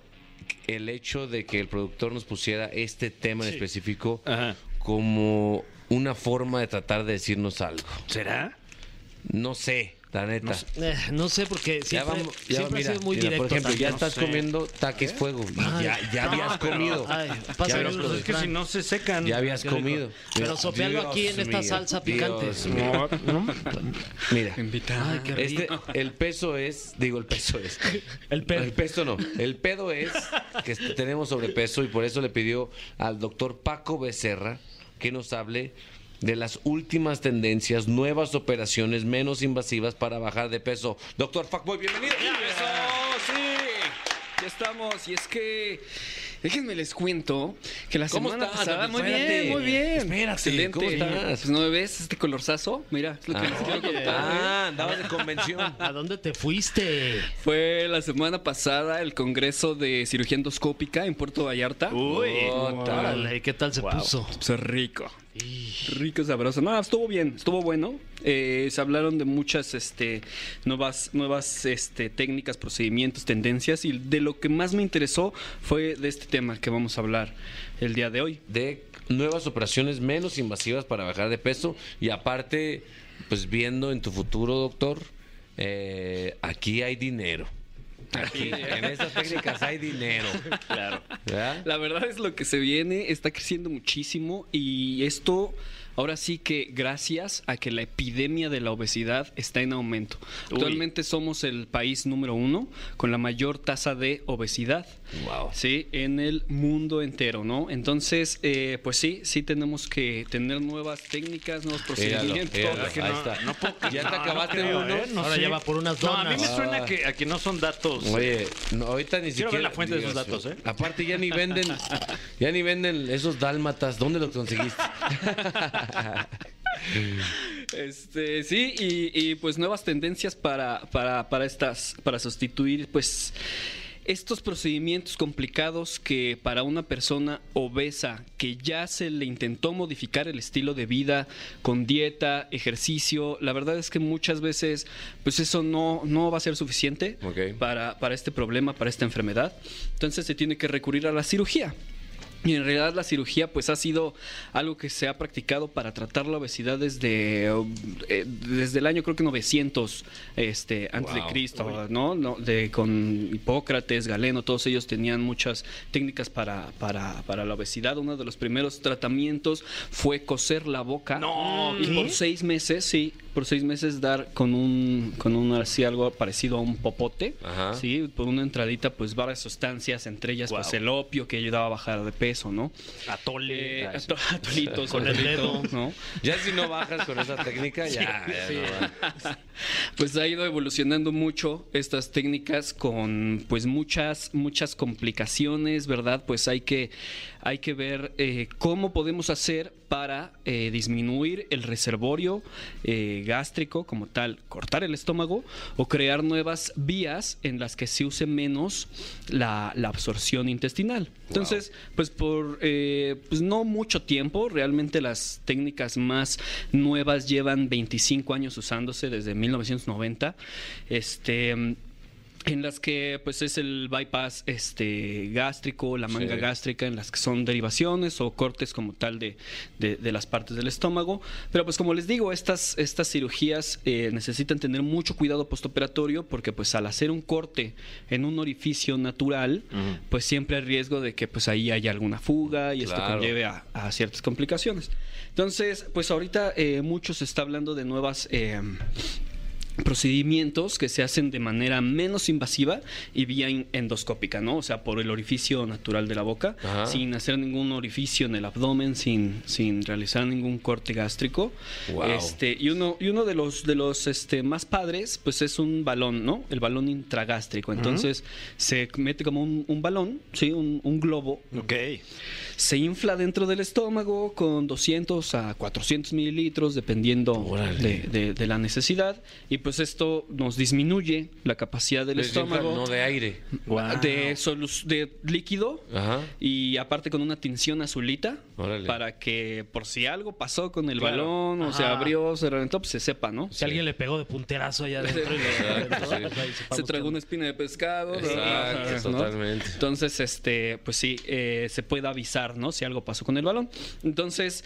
el hecho de que el productor nos pusiera este tema en específico Ajá. como una forma de tratar de decirnos algo. ¿Será? No sé, la neta. Eh, no sé, porque Ya siempre, vamos, ya siempre mira, ha sido muy mira, directo. por ejemplo, ya también. estás comiendo taques fuego y ya, ya habías comido. Ay, Ya habías de Es que si no se secan. Ya habías comido. Pero sopealo aquí en esta salsa picante. Dios mío. Mira, Ay, qué este, el peso es, digo, el peso es. El pedo. El peso no. El pedo es que tenemos sobrepeso y por eso le pidió al doctor Paco Becerra que nos hable de las últimas tendencias, nuevas operaciones menos invasivas para bajar de peso. Doctor Fuckboy, bienvenido. Sí. Ya estamos. Y es que Déjenme les cuento que la ¿Cómo semana estás? pasada. Muy Espérate. bien, muy bien. Espérate, Excelente. ¿cómo estás? Pues no me ves este colorzazo. Mira, es lo que les quiero contar. Ah, andabas de convención. ¿A dónde te fuiste? Fue la semana pasada el Congreso de Cirugía Endoscópica en Puerto Vallarta. Uy. Órale, ¿qué tal se puso? Pues rico. Rico, sabroso. No, estuvo bien, estuvo bueno. Eh, se hablaron de muchas este, nuevas, nuevas este, técnicas, procedimientos, tendencias. Y de lo que más me interesó fue de este tema que vamos a hablar el día de hoy. De nuevas operaciones menos invasivas para bajar de peso y aparte, pues viendo en tu futuro, doctor, eh, aquí hay dinero. Aquí, en estas técnicas hay dinero. Claro. ¿Verdad? La verdad es lo que se viene, está creciendo muchísimo y esto ahora sí que gracias a que la epidemia de la obesidad está en aumento. Actualmente somos el país número uno con la mayor tasa de obesidad. Wow. Sí, en el mundo entero, ¿no? Entonces, eh, pues sí, sí tenemos que tener nuevas técnicas, nuevos procedimientos. míralo, que ahí no- está. no puedo- ya te no, acabaste no creo, uno. ¿eh? No Ahora sé. ya va por unas No, a donas. mí me suena que, a que no son datos. Oye, no, ahorita ni Quiero siquiera. ver la fuente de esos datos, ¿eh? Aparte ya ni venden, ya ni venden esos dálmatas. ¿Dónde los conseguiste? Este, sí, y, y, pues nuevas tendencias para, para, para estas, para sustituir, pues estos procedimientos complicados que para una persona obesa que ya se le intentó modificar el estilo de vida con dieta, ejercicio, la verdad es que muchas veces pues eso no, no va a ser suficiente Ok. para, para este problema, para esta enfermedad. Entonces se tiene que recurrir a la cirugía. Y en realidad la cirugía pues ha sido algo que se ha practicado para tratar la obesidad desde, eh, desde el año creo que 900 este, antes Wow. de Cristo, ¿no? No, De, con Hipócrates, Galeno, todos ellos tenían muchas técnicas para, para, para la obesidad. Uno de los primeros tratamientos fue coser la boca. No, y ¿qué? por seis meses, sí, por seis meses dar con un, con un así algo parecido a un popote, Ajá. sí, por una entradita pues varias sustancias, entre ellas pues el opio que ayudaba a bajar de peso, ¿no? Atole. Eh, ato- atolitos, Con el atolito, dedo. ¿no? Ya si no bajas con esa técnica, ya. ya no va. Pues ha ido evolucionando mucho estas técnicas con pues muchas muchas complicaciones, ¿verdad? Pues hay que hay que ver eh, cómo podemos hacer para eh, disminuir el reservorio eh, gástrico como tal, cortar el estómago o crear nuevas vías en las que se use menos la, la absorción intestinal. Entonces, pues por eh, pues no mucho tiempo, realmente las técnicas más nuevas llevan 25 años usándose desde 1990. Este en las que pues es el bypass este gástrico, la manga Sí. gástrica, en las que son derivaciones o cortes como tal de, de- de las partes del estómago. Pero pues como les digo, estas, estas cirugías eh, necesitan tener mucho cuidado postoperatorio porque pues al hacer un corte en un orificio natural, pues siempre hay riesgo de que pues ahí haya alguna fuga y esto conlleve a, a ciertas complicaciones. Entonces, pues ahorita eh, mucho se está hablando de nuevas... eh, procedimientos que se hacen de manera menos invasiva y vía endoscópica, ¿no? O sea, por el orificio natural de la boca, Ajá. sin hacer ningún orificio en el abdomen, sin, sin realizar ningún corte gástrico. Wow. Este, y uno, y uno de los de los este, más padres, pues es un balón, ¿no? El balón intragástrico. Entonces, se mete como un, un balón, ¿sí? Un, un globo Ok. se infla dentro del estómago con 200 a 400 mililitros, dependiendo de, de- de la necesidad. Y pues esto nos disminuye la capacidad del Les estómago No de aire. de, solu- de líquido. Ajá. Y aparte con una tinción azulita Órale. para que por si algo pasó con el Claro. balón o se abrió, se reventó, pues se sepa, ¿no? Si alguien le pegó de punterazo allá adentro y lo sí. pues ahí sepamos se tragó una espina de pescado. Exacto, totalmente. Entonces, este, pues sí, eh, se puede avisar, ¿no? Si algo pasó con el balón. Entonces,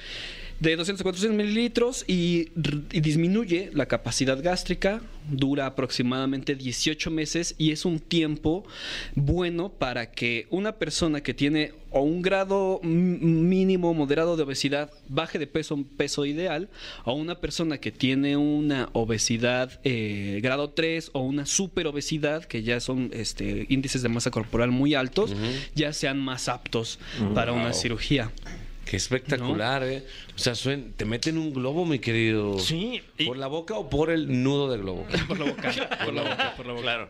de 200 a 400 mililitros y, disminuye la capacidad gástrica, dura aproximadamente 18 meses y es un tiempo bueno para que una persona que tiene o un grado mínimo moderado de obesidad baje de peso a un peso ideal o una persona que tiene una obesidad eh, grado 3 o una superobesidad que ya son este, índices de masa corporal muy altos ya sean más aptos para una cirugía. Qué espectacular, ¿eh? O sea, suen- te meten un globo, mi querido. Sí, y- ¿Por la boca o por el nudo del globo? Por la boca. por la boca, por la boca. Claro.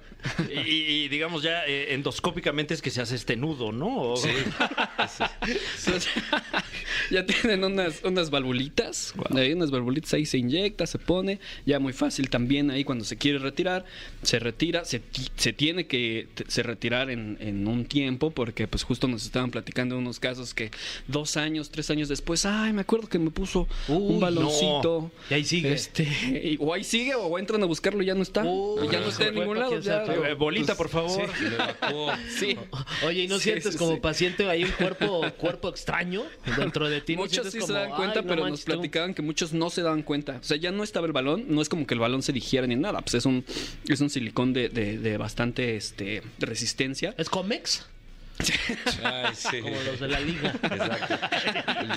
Y, y digamos ya eh, endoscópicamente es que se hace este nudo, ¿no? O- ya tienen unas, unas valvulitas. Hay unas valvulitas ahí se inyecta, se pone. Ya muy fácil también ahí cuando se quiere retirar. Se retira, se, se tiene que se retirar en, en un tiempo porque pues justo nos estaban platicando unos casos que dos años, tres años después, ay, me acuerdo que me puso Uy, un baloncito. Y ahí sigue. Este, y- o ahí sigue o entran a buscarlo y ya no está. Uy, ya no está en ningún lado. ya. Eh, bolita, por favor. Sí. Oye, ¿y no Sí, sientes sí, como sí. paciente hay un cuerpo cuerpo extraño dentro de ti? ¿No Muchos sientes sí como, se dan cuenta, "Ay, no pero manches, nos tengo-" platicaban que muchos no se daban cuenta. O sea, ya no estaba el balón, no es como que el balón se digiera ni nada. Pues es un, es un silicón de, de- de bastante este, resistencia. ¿Es Comex? Ay, sí. Como los de la liga. Exacto.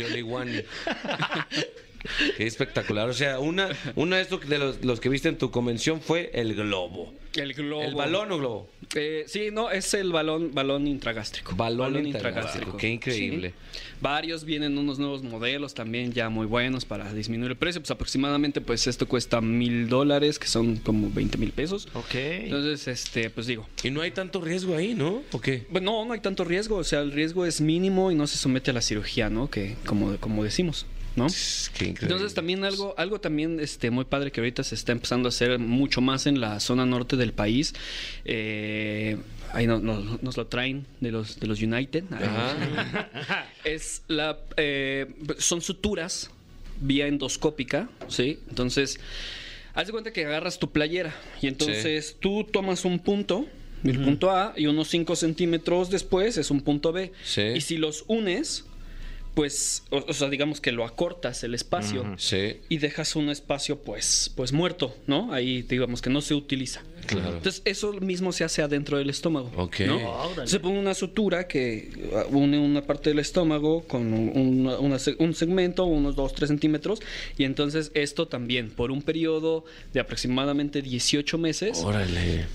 El One. Qué espectacular. O sea, una, una de estos de los, los que viste en tu convención fue el globo. El globo. ¿El balón o globo? Eh, sí, no, es el balón, balón intragástrico. Balón intragástrico, qué increíble. Sí. Varios vienen unos nuevos modelos también ya muy buenos para disminuir el precio. Pues aproximadamente, pues esto cuesta mil dólares, que son como 20 mil pesos. Ok. Entonces, este, pues digo, Y no hay tanto riesgo ahí, ¿no? ¿O qué? Bueno, no, no hay tanto riesgo, o sea, el riesgo es mínimo y no se somete a la cirugía, ¿no? Que como, como decimos, ¿no? Qué. Entonces también algo, algo también este, muy padre que ahorita se está empezando a hacer mucho más en la zona norte del país. Eh, ahí no- no- nos lo traen de los, de los United. Es la, eh, son suturas vía endoscópica, ¿sí? Entonces, haz de cuenta que agarras tu playera y entonces tú tomas un punto, el punto A, y unos 5 centímetros después es un punto B. Sí. Y si los unes, pues, o, o sea, digamos que lo acortas el espacio Sí. y dejas un espacio, pues, pues muerto, ¿no? Ahí, digamos que no se utiliza. Claro. Entonces, eso mismo se hace adentro del estómago. Ok. ¿no? Se pone una sutura que uh, une una parte del estómago con un, una- un segmento, unos 2-3 centímetros, y entonces esto también, por un periodo de aproximadamente 18 meses, Órale.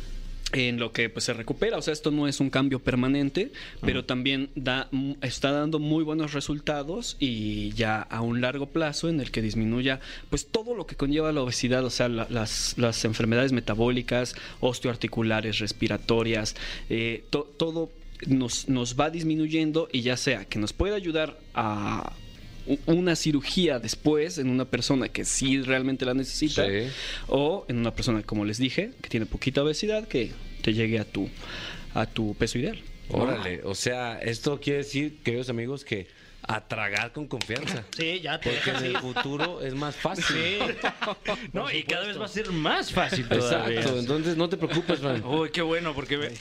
En lo que pues se recupera. O sea, esto no es un cambio permanente, pero también da, está dando muy buenos resultados y ya a un largo plazo en el que disminuya pues todo lo que conlleva la obesidad, o sea, la- las, las enfermedades metabólicas, osteoarticulares, respiratorias, eh, to- todo nos, nos va disminuyendo y ya sea que nos puede ayudar a una cirugía después en una persona que sí realmente la necesita Sí. o en una persona como les dije que tiene poquita obesidad que te llegue a tu a tu peso ideal Órale. O sea, esto quiere decir, queridos amigos, que a tragar con confianza. Sí, ya te Porque dejas en ir. el futuro es más fácil. No, y cada vez va a ser más fácil todavía. Exacto. Entonces no te preocupes, Fran. Uy, qué bueno, porque ve-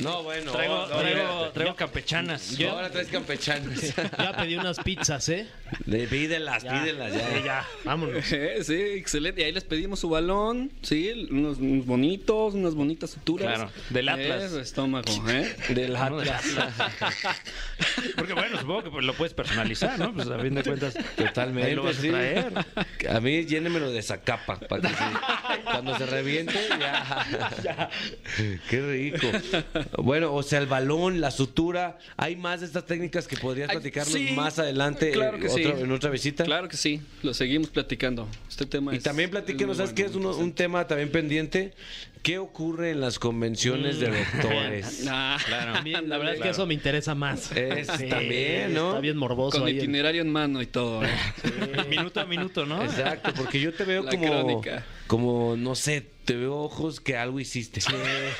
No, bueno. traigo, no, traigo, traigo campechanas. ya- Ahora traes campechanos. Ya pedí unas pizzas, ¿eh? De- Pídelas, Ya. pídelas Sí, ya. ya, vámonos. sí excelente y ahí les pedimos su balón sí unos, unos bonitos unas bonitas suturas Claro, del Atlas. Eso, estómago ¿eh? Del Atlas. Porque bueno, supongo que pues, lo puedes personalizar, ¿no? Pues a fin de cuentas. Totalmente. Ahí lo vas a sí. traer. A mí llénemelo de zacapa. Para que sí. Cuando se reviente, ya. Qué rico. Bueno, o sea, el balón, la sutura. ¿Hay más de estas técnicas que podrías Ay, platicarnos sí, más adelante claro eh, sí. otro- en otra visita? claro que sí lo seguimos platicando este tema Y es- también platíquenos, ¿sabes qué? Es un tema también pendiente. ¿Qué ocurre en las convenciones de doctores? Ah, A mí, la verdad es que eso me interesa más. Es también, ¿no? Está bien morboso con ahí. itinerario en mano y todo ¿eh? Minuto a minuto, ¿no? Exacto, porque yo te veo La como, crónica. como, no sé, te veo ojos que algo hiciste.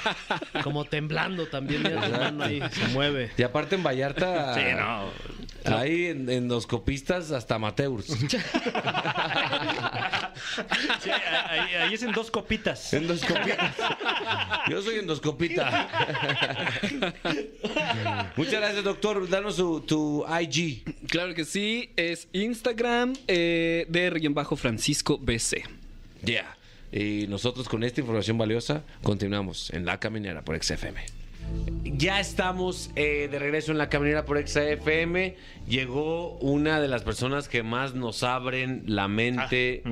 Como temblando también. Mira tu mano ahí, se mueve. Y aparte en Vallarta Sí, no. hay en- endoscopistas hasta amateurs. Sí, ahí, ahí es en dos copitas. Endoscopitas. Yo soy endoscopita. Muchas gracias, doctor. Danos su, tu IG. claro que sí es Instagram eh, de Riguión Bajo Francisco BC Ya. Y nosotros con esta información valiosa continuamos en La Caminera por XFM. Ya estamos eh, de regreso en La Caminera por XFM. Llegó una de las personas que más nos abren la mente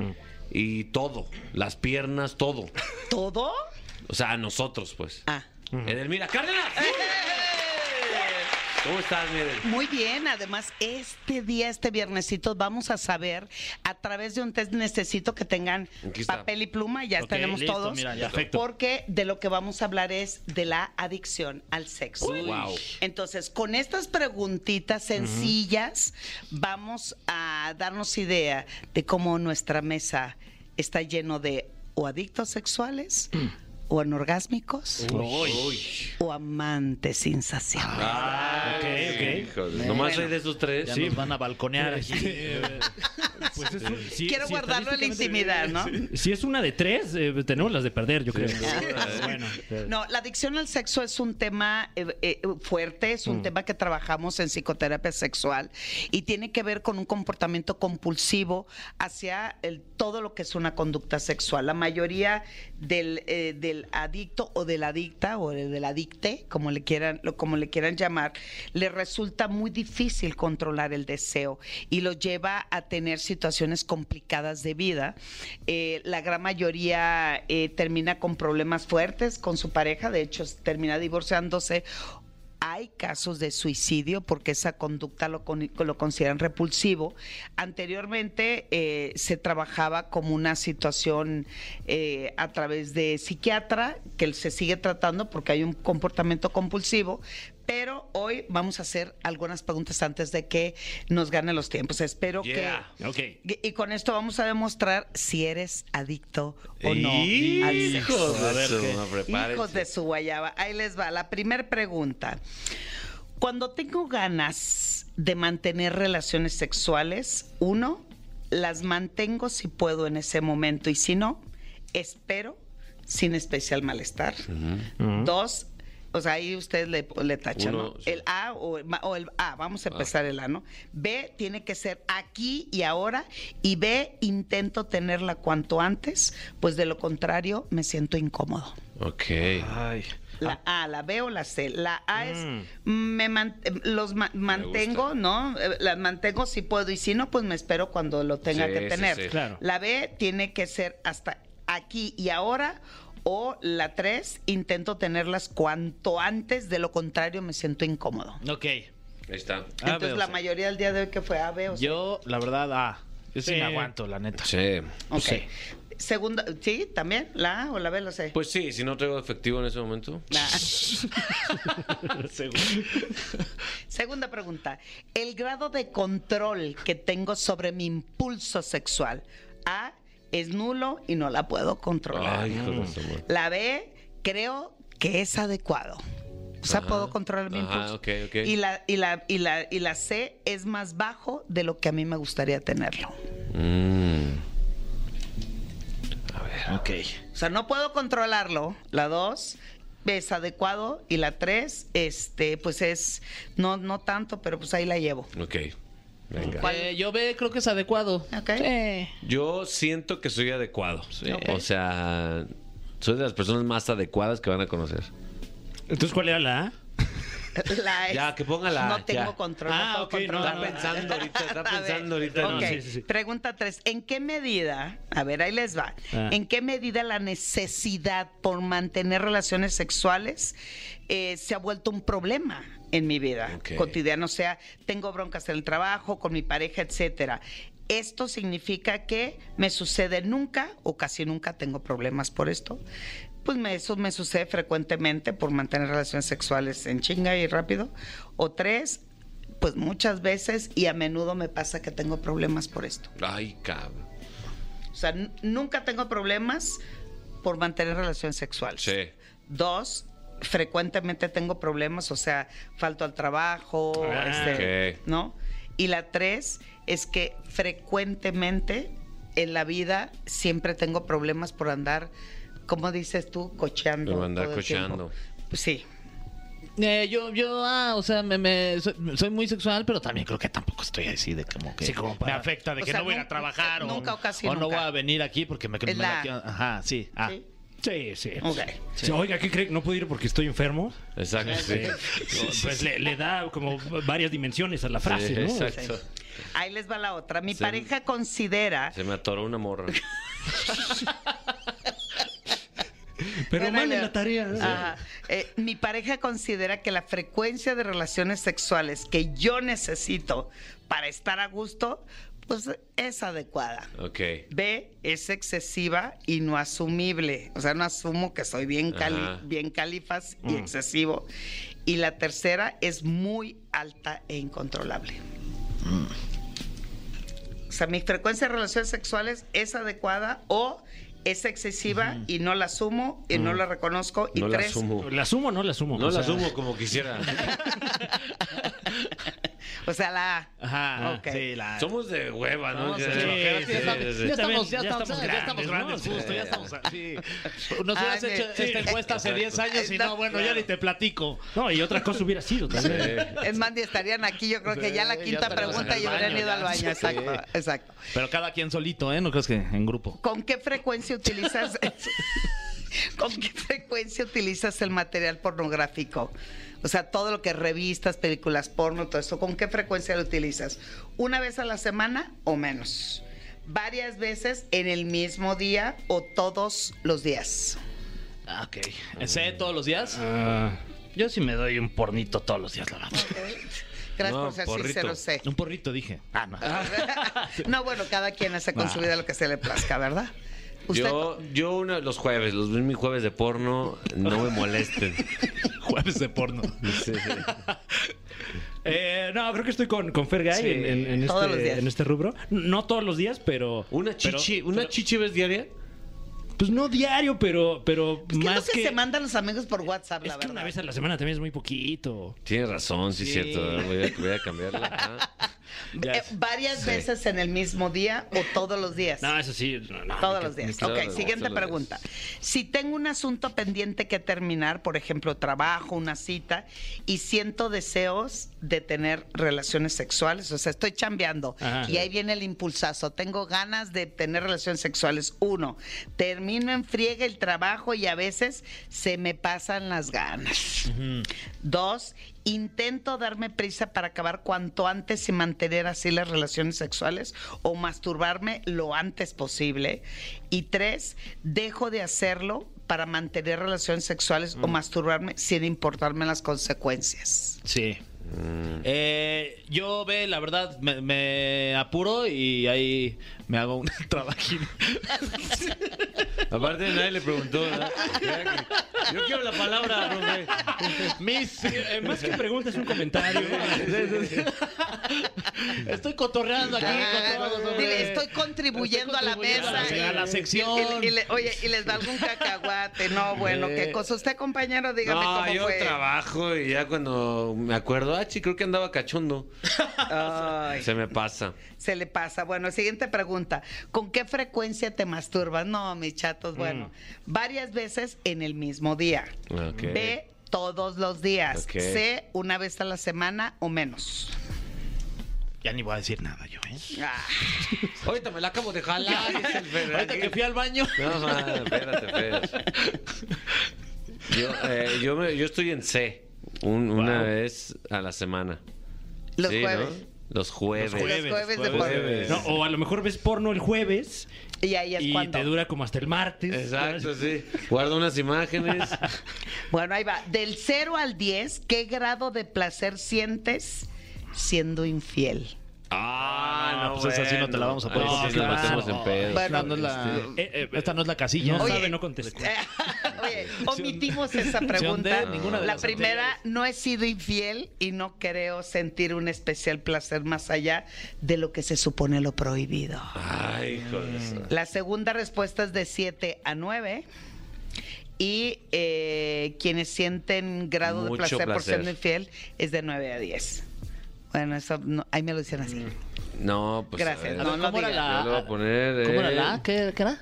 y todo. Las piernas, todo. ¿Todo? O sea, a nosotros, pues. Ah. Edelmira Cárdenas. ¿Cómo estás, Miren? Muy bien, además este día, este viernesito, vamos a saber a través de un test necesito que tengan papel y pluma, ya Ok, tenemos listo, todos, mira, ya. Porque de lo que vamos a hablar es de la adicción al sexo. Wow. Entonces, con estas preguntitas sencillas, vamos a darnos idea de cómo nuestra mesa está lleno de o adictos sexuales, o anorgásmicos, o amantes insaciables. Ay, Ok, ok. híjole. Nomás Bueno. hay de esos tres. Ya nos van a balconear aquí. Pues sí, Quiero sí, guardarlo en la intimidad, ¿no? Si es una de tres, eh, tenemos las de perder, yo creo. bueno, No, la adicción al sexo es un tema eh, eh, fuerte, es un tema que trabajamos en psicoterapia sexual y tiene que ver con un comportamiento compulsivo hacia el- todo lo que es una conducta sexual. La mayoría del, eh, del adicto o de la adicta o de- del adicte, como le quieran, lo- como le quieran llamar, le resulta muy difícil controlar el deseo y lo lleva a tener situaciones complicadas de vida. Eh, la gran mayoría eh, termina con problemas fuertes con su pareja, de hecho termina divorciándose. Hay casos de suicidio porque esa conducta lo, con- lo consideran repulsivo. Anteriormente eh, se trabajaba como una situación a través de psiquiatra, que se sigue tratando porque hay un comportamiento compulsivo, pero hoy vamos a hacer algunas preguntas antes de que nos gane los tiempos. Espero Yeah. que... Ok. Y con esto vamos a demostrar si eres adicto o no al sexo. de su- qué. no, prepárense. Hijos de su guayaba. Ahí les va. La primera pregunta. Cuando tengo ganas de mantener relaciones sexuales, uno, las mantengo si puedo en ese momento y si no, espero sin especial malestar. Dos, o sea, ahí ustedes le, le tachan, Uno, ¿no? sí. El A o el, ma- o el A, vamos a empezar el A, ¿no? B tiene que ser aquí y ahora y B intento tenerla cuanto antes, pues de lo contrario me siento incómodo. Ok. Ay. La A, la B o la C. La A es Mm. me man- eh, los ma- mantengo, ¿no? Eh, Las mantengo si puedo y si no, pues me espero cuando lo tenga Sí, que sí, tener. sí. Claro. La B tiene que ser hasta aquí y ahora. O la 3, intento tenerlas cuanto antes, de lo contrario me siento incómodo. Ok. Ahí está. A, Entonces la C. mayoría del día de hoy que fue A, B o C. Yo, la verdad, ah, yo sí, Sí. me aguanto, la neta. Sí. Ok. sí. Segunda, ¿sí? ¿También? ¿La A o la B o la C? Pues sí, si no traigo efectivo en ese momento. La Segunda pregunta. El grado de control que tengo sobre mi impulso sexual. A, es nulo y no la puedo controlar. Ay, hijo de su madre. La B, creo que es adecuado. O sea, Ajá, puedo controlar mi ajá, impulso. ok, ok. Y, la, y, la, y, la, y la C es más bajo de lo que a mí me gustaría tenerlo. Mm. Ok. O sea, no puedo controlarlo. La 2 es adecuado y la 3, este, pues es, no, no tanto, pero pues ahí la llevo. Ok. Venga. Eh, yo ve, creo que es adecuado. Ok. Sí. Yo siento que soy adecuado. O sea, soy de las personas más adecuadas que van a conocer. Entonces, ¿cuál era la A? La es- Ya, que ponga la No ya. tengo control. Ah, no. Está pensando ahorita, está pensando ahorita. ok, No, sí, sí, sí. Pregunta 3. ¿En qué medida, a ver, ahí les va, Ah. ¿en qué medida la necesidad por mantener relaciones sexuales eh, se ha vuelto un problema en mi vida Ok. cotidiana? O sea, tengo broncas en el trabajo, con mi pareja, etcétera. Esto significa que me sucede nunca o casi nunca tengo problemas por esto. Pues me- eso me sucede frecuentemente por mantener relaciones sexuales en chinga y rápido. O tres, pues muchas veces y a menudo me pasa que tengo problemas por esto. Ay, cabrón. O sea, nunca tengo problemas por mantener relaciones sexuales. Sí. Dos, frecuentemente tengo problemas, o sea, falto al trabajo, Ah, este. ¿no? Y la tres es que frecuentemente en la vida siempre tengo problemas por andar, ¿cómo dices tú? Cocheando. Por andar cocheando. Pues sí. Eh, yo, yo, ah, o sea, me, me- soy, soy muy sexual, pero también creo que tampoco estoy así de como que Sí, como me afecta de O que sea, no voy a ir a nunca- trabajar o, nunca o casi o no voy a venir aquí porque me, me la la- Ajá, sí. Ah. ¿Sí? Sí, sí. Ok. Sí, Oiga, ¿qué cree? ¿No puedo ir porque estoy enfermo? Exacto. Sí. Pues le, le da como varias dimensiones a la frase, Sí, ¿no? exacto. Ahí les va la otra. Mi Se- pareja considera Se me atoró una morra. Pero Bueno, manden le- la tarea. Ajá. Eh, mi pareja considera que la frecuencia de relaciones sexuales que yo necesito para estar a gusto, pues es adecuada. Ok. B es excesiva y no asumible. O sea, no asumo que soy bien, cali- Ajá. bien califas y excesivo. Y la tercera es muy alta e incontrolable. O sea, mi frecuencia de relaciones sexuales es adecuada o es excesiva y no la asumo y no la reconozco. Y No la tres, asumo. ¿La asumo o no la asumo? No O la sea, asumo como quisiera. o sea, la. Ajá, Ok. sí, la... Somos de hueva, ¿no? Sí, sí, sí. Ya estamos, ya estamos, ya estamos grandes, ¿no? justo, ya estamos. Sí. Nos Ah, hubieras sí. hecho esta encuesta hace 10 años y no, bueno, ya ni te platico. No, y otra cosa hubiera sido también. Es más, ni estarían aquí. Yo creo que ya la quinta pregunta y hubieran ido al baño. Exacto, exacto. Pero cada quien solito, ¿eh? No crees que en grupo. ¿Con qué frecuencia utilizas con qué frecuencia utilizas el material pornográfico? O sea, todo lo que es revistas, películas porno, todo eso, ¿con qué frecuencia lo utilizas? ¿Una vez a la semana o menos? ¿Varias veces en el mismo día o todos los días? Ah, ok. ¿Ese todos los días? Ah, yo sí me doy un pornito todos los días, la verdad. Gracias No, por ser porrito. sincero, sé. Un porrito, dije. Ah, no. No, bueno, cada quien hace con su vida lo que se le plazca, ¿verdad? Usted- Yo, yo una, los jueves, los mis jueves de porno, no me molesten. Jueves de porno. Sí. Eh, no, creo que estoy con, con Fergay Sí. en, en- en Todos los este, en este rubro. No todos los días, pero. ¿Una pero- chichi, una pero- chichi ves diaria? Pues no diario, pero, pero ¿Qué es lo más que, que. se mandan los amigos por WhatsApp, es la que verdad? una vez a la semana también es muy poquito. Tienes razón, sí, es Sí. cierto. Voy a, voy a cambiarla. Ah. Eh, ¿Varias veces en el mismo día o todos los días? No, eso sí. no, no, Todos los días. claro, ok, siguiente pregunta. Si tengo un asunto pendiente que terminar, por ejemplo, trabajo, una cita, y siento deseos de tener relaciones sexuales, o sea, estoy chambeando, Ajá. y ahí viene el impulsazo, tengo ganas de tener relaciones sexuales. Uno, termino en friega el trabajo y a veces se me pasan las ganas. Dos, intento darme prisa para acabar cuanto antes y mantener así las relaciones sexuales o masturbarme lo antes posible. Y tres, dejo de hacerlo para mantener relaciones sexuales o masturbarme sin importarme las consecuencias. Sí. Eh, yo ve, la verdad, me, me apuro y ahí me hago un trabajín. Aparte, nadie le preguntó. ¿verdad? Yo quiero la palabra, profe. Miss. Eh, más que pregunta es un comentario. Estoy cotorreando aquí con todos, hombre. Dile, estoy contribuyendo a la mesa. a la- a la Y- sección. y- y le- oye, y les da algún cacahuate. No, bueno, qué cosa. Usted, compañero, dígame No, cómo yo fue. trabajo y ya cuando me acuerdo, ah, sí, creo que andaba cachondo. Ay. Se me pasa. Se le pasa. Bueno, siguiente pregunta. ¿Con qué frecuencia te masturbas? No, mis chatos, bueno. Varias veces en el mismo día. Ok. B, todos los días. Ok. C, una vez a la semana o menos. Ya ni voy a decir nada yo, ¿eh? Ah, Ahorita me la acabo de jalar. dice el Fer, Ahorita aquí. que fui al baño. No, man, espérate, Fer. Yo, eh, yo, me- yo estoy en C. un- Una vez a la semana. los Sí, jueves. ¿no? Los jueves. Los jueves, de jueves. por- Jueves. No, o a lo mejor ves porno el jueves Y ahí es y cuando. te dura como hasta el martes. Exacto, sí. Guardo unas imágenes. Bueno, ahí va. Del 0 al 10, ¿qué grado de placer sientes siendo infiel? Ah, pues esa sí no te la vamos a poder sí contestar. nos metemos en pedo. Bueno, Esta no es la, Eh, eh, esta no es la casilla. No Oye. sabe, no contesta. Oye, omitimos esa pregunta. D, ninguna de La las primera, no he sido infiel y no creo sentir un especial placer más allá de lo que se supone lo prohibido. Ay, hijo de eso. La segunda respuesta es de 7 a 9. Y eh, quienes sienten grado de placer, por ser infiel es de 9 a 10. Bueno, eso no- ahí me lo hicieron así. No, pues. Gracias. a ver. No, no ¿Cómo era la-. ¿Cómo era eh, la? ¿Qué, qué era?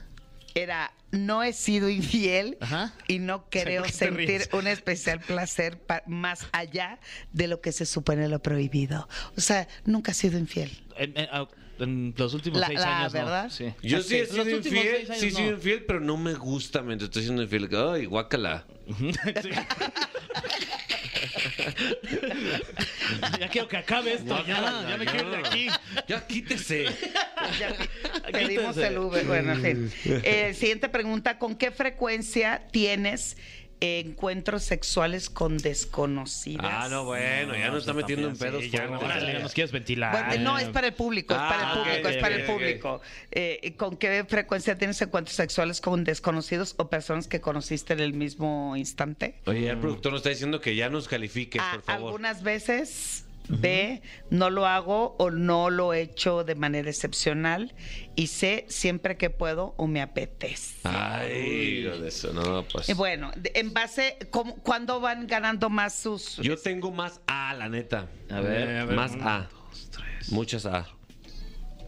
Era, no he sido infiel Ajá. y no creo ¿por qué te sentir un especial placer más allá de lo que se supone lo prohibido. O sea, nunca he sido infiel. En, en- ah, en los últimos La- seis la años, ¿no? verdad. Sí. Yo sí he sido infiel, sí he sido no. infiel, pero no me gusta mientras estoy siendo infiel. Ay, guácala. Sí. Ya quiero que acabe esto, ya, ya me quiero ir de aquí. Ya quítese. Ya pedimos el Uber. Bueno, en fin. Eh, siguiente pregunta: ¿Con qué frecuencia tienes encuentros sexuales con desconocidas? Ah, no, bueno, ya nos está metiendo en pedos. Sí, ya, órale, ya nos quieres ventilar. Bueno, no, es para el público, es para Ah, el público, ok, es para el público. Eh, ¿Con qué frecuencia tienes encuentros sexuales con desconocidos o personas que conociste en el mismo instante? Oye, el productor nos está diciendo que ya nos califiques, A- por favor. algunas veces, B, no lo hago o no lo he hecho de manera excepcional. Y C, siempre que puedo o me apetece. Ay, de eso, no, pues. Y bueno, en base, ¿cómo- ¿cuándo van ganando más sus...? Yo tengo más A, la neta. A ver, a ver, más uno, A. Muchas A.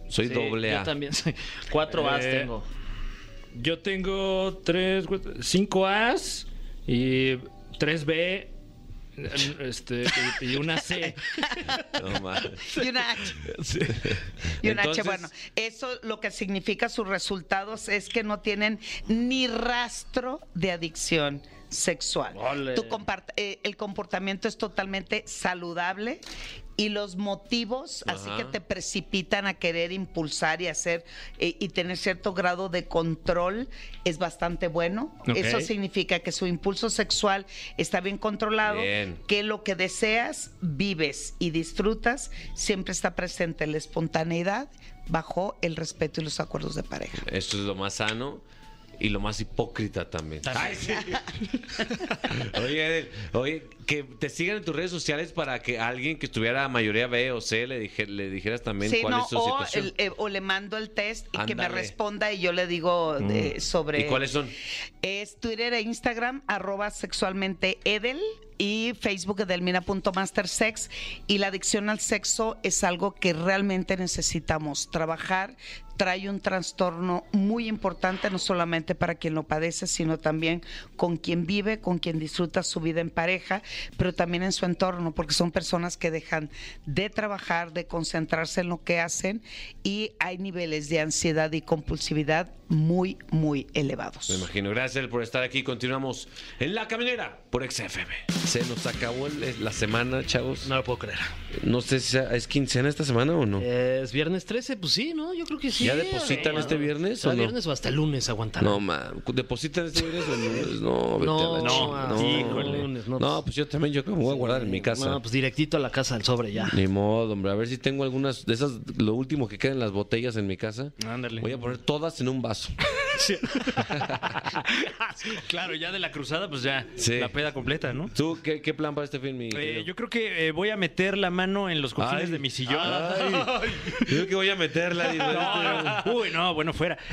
Soy Sí, doble A. Yo también. soy- Cuatro As Eh, tengo. Yo tengo tres, cinco As y tres B este, y, y una C. No. Y una H. Y un H, Entonces- bueno, eso lo que significa sus resultados es que no tienen ni rastro de adicción sexual. Tu eh, el comportamiento es totalmente saludable y los motivos así que te precipitan a querer impulsar y hacer eh, y tener cierto grado de control es bastante bueno. Eso significa que su impulso sexual está bien controlado, Bien. que lo que deseas, vives y disfrutas, siempre está presente la espontaneidad bajo el respeto y los acuerdos de pareja. Esto es lo más sano y lo más hipócrita también. Ay, sí. oye, Edel, oye, que te sigan en tus redes sociales para que alguien que estuviera mayoría B o C le, dije- le dijeras también Sí, cuál no, es su o, situación. el- eh, o le mando el test y que me responda y yo le digo eh, sobre... ¿Y cuáles son? Es Twitter e Instagram, arroba sexualmente Edel y Facebook edelmina.mastersex. Y la adicción al sexo es algo que realmente necesitamos trabajar. Trae un trastorno muy importante, no solamente para quien lo padece, sino también con quien vive, con quien disfruta su vida en pareja, pero también en su entorno, porque son personas que dejan de trabajar, de concentrarse en lo que hacen y hay niveles de ansiedad y compulsividad muy, muy elevados. Me imagino. Gracias por estar aquí. Continuamos en La Caminera por XFM. Se nos acabó el- la semana, chavos. No lo puedo creer. No sé si sea- es quincena esta semana o no. Es viernes 13, pues sí, ¿no? Yo creo que sí. ¿Ya depositan este viernes ¿Hasta o no? viernes o hasta el lunes aguantar? No, man. ¿Depositan este viernes o el lunes? No, vete No, a la no, híjole. No, No, pues yo también, yo creo que me voy a guardar en mi casa. No, pues directito a la casa del sobre ya. Ni modo, hombre. A ver si tengo algunas de esas, lo último que quedan en las botellas en mi casa. Ándale. Voy a poner todas en un vaso. claro, ya de la cruzada, pues ya Sí. la peda completa, ¿no? ¿Tú qué, qué plan para este film, mi Eh, yo creo que eh, voy a meter la mano en los cojines Ay. de mi sillón. Ay, yo creo que voy a meterla. No, no. Uy, no, bueno, fuera.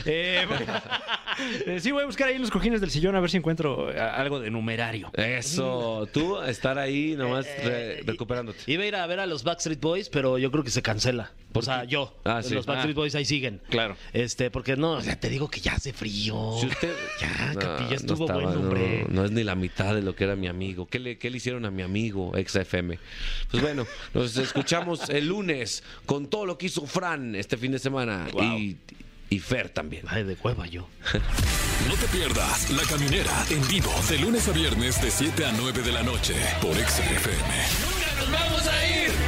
Eh, sí, voy a buscar ahí en los cojines del sillón a ver si encuentro algo de numerario. Eso, tú estar ahí nomás re- recuperándote. Iba a ir a ver a los Backstreet Boys, pero yo creo que se cancela. O sea, yo. Ah, sí. Los Backstreet Ah. Boys ahí siguen. Claro. Este, porque no, o sea, te digo que ya hace frío. Si usted... Ya, No, Capi, ya no estuvo estaba, bueno, no, hombre. No, es ni la mitad de lo que era mi amigo. ¿Qué le, qué le hicieron a mi amigo XFM? Pues bueno, nos escuchamos el lunes con todo lo que hizo Fran este fin de semana. Y, y Fer también. Ay, de hueva yo. No te pierdas La Caminera en vivo de lunes a viernes de 7 a 9 de la noche por XFM. Nunca nos vamos a ir.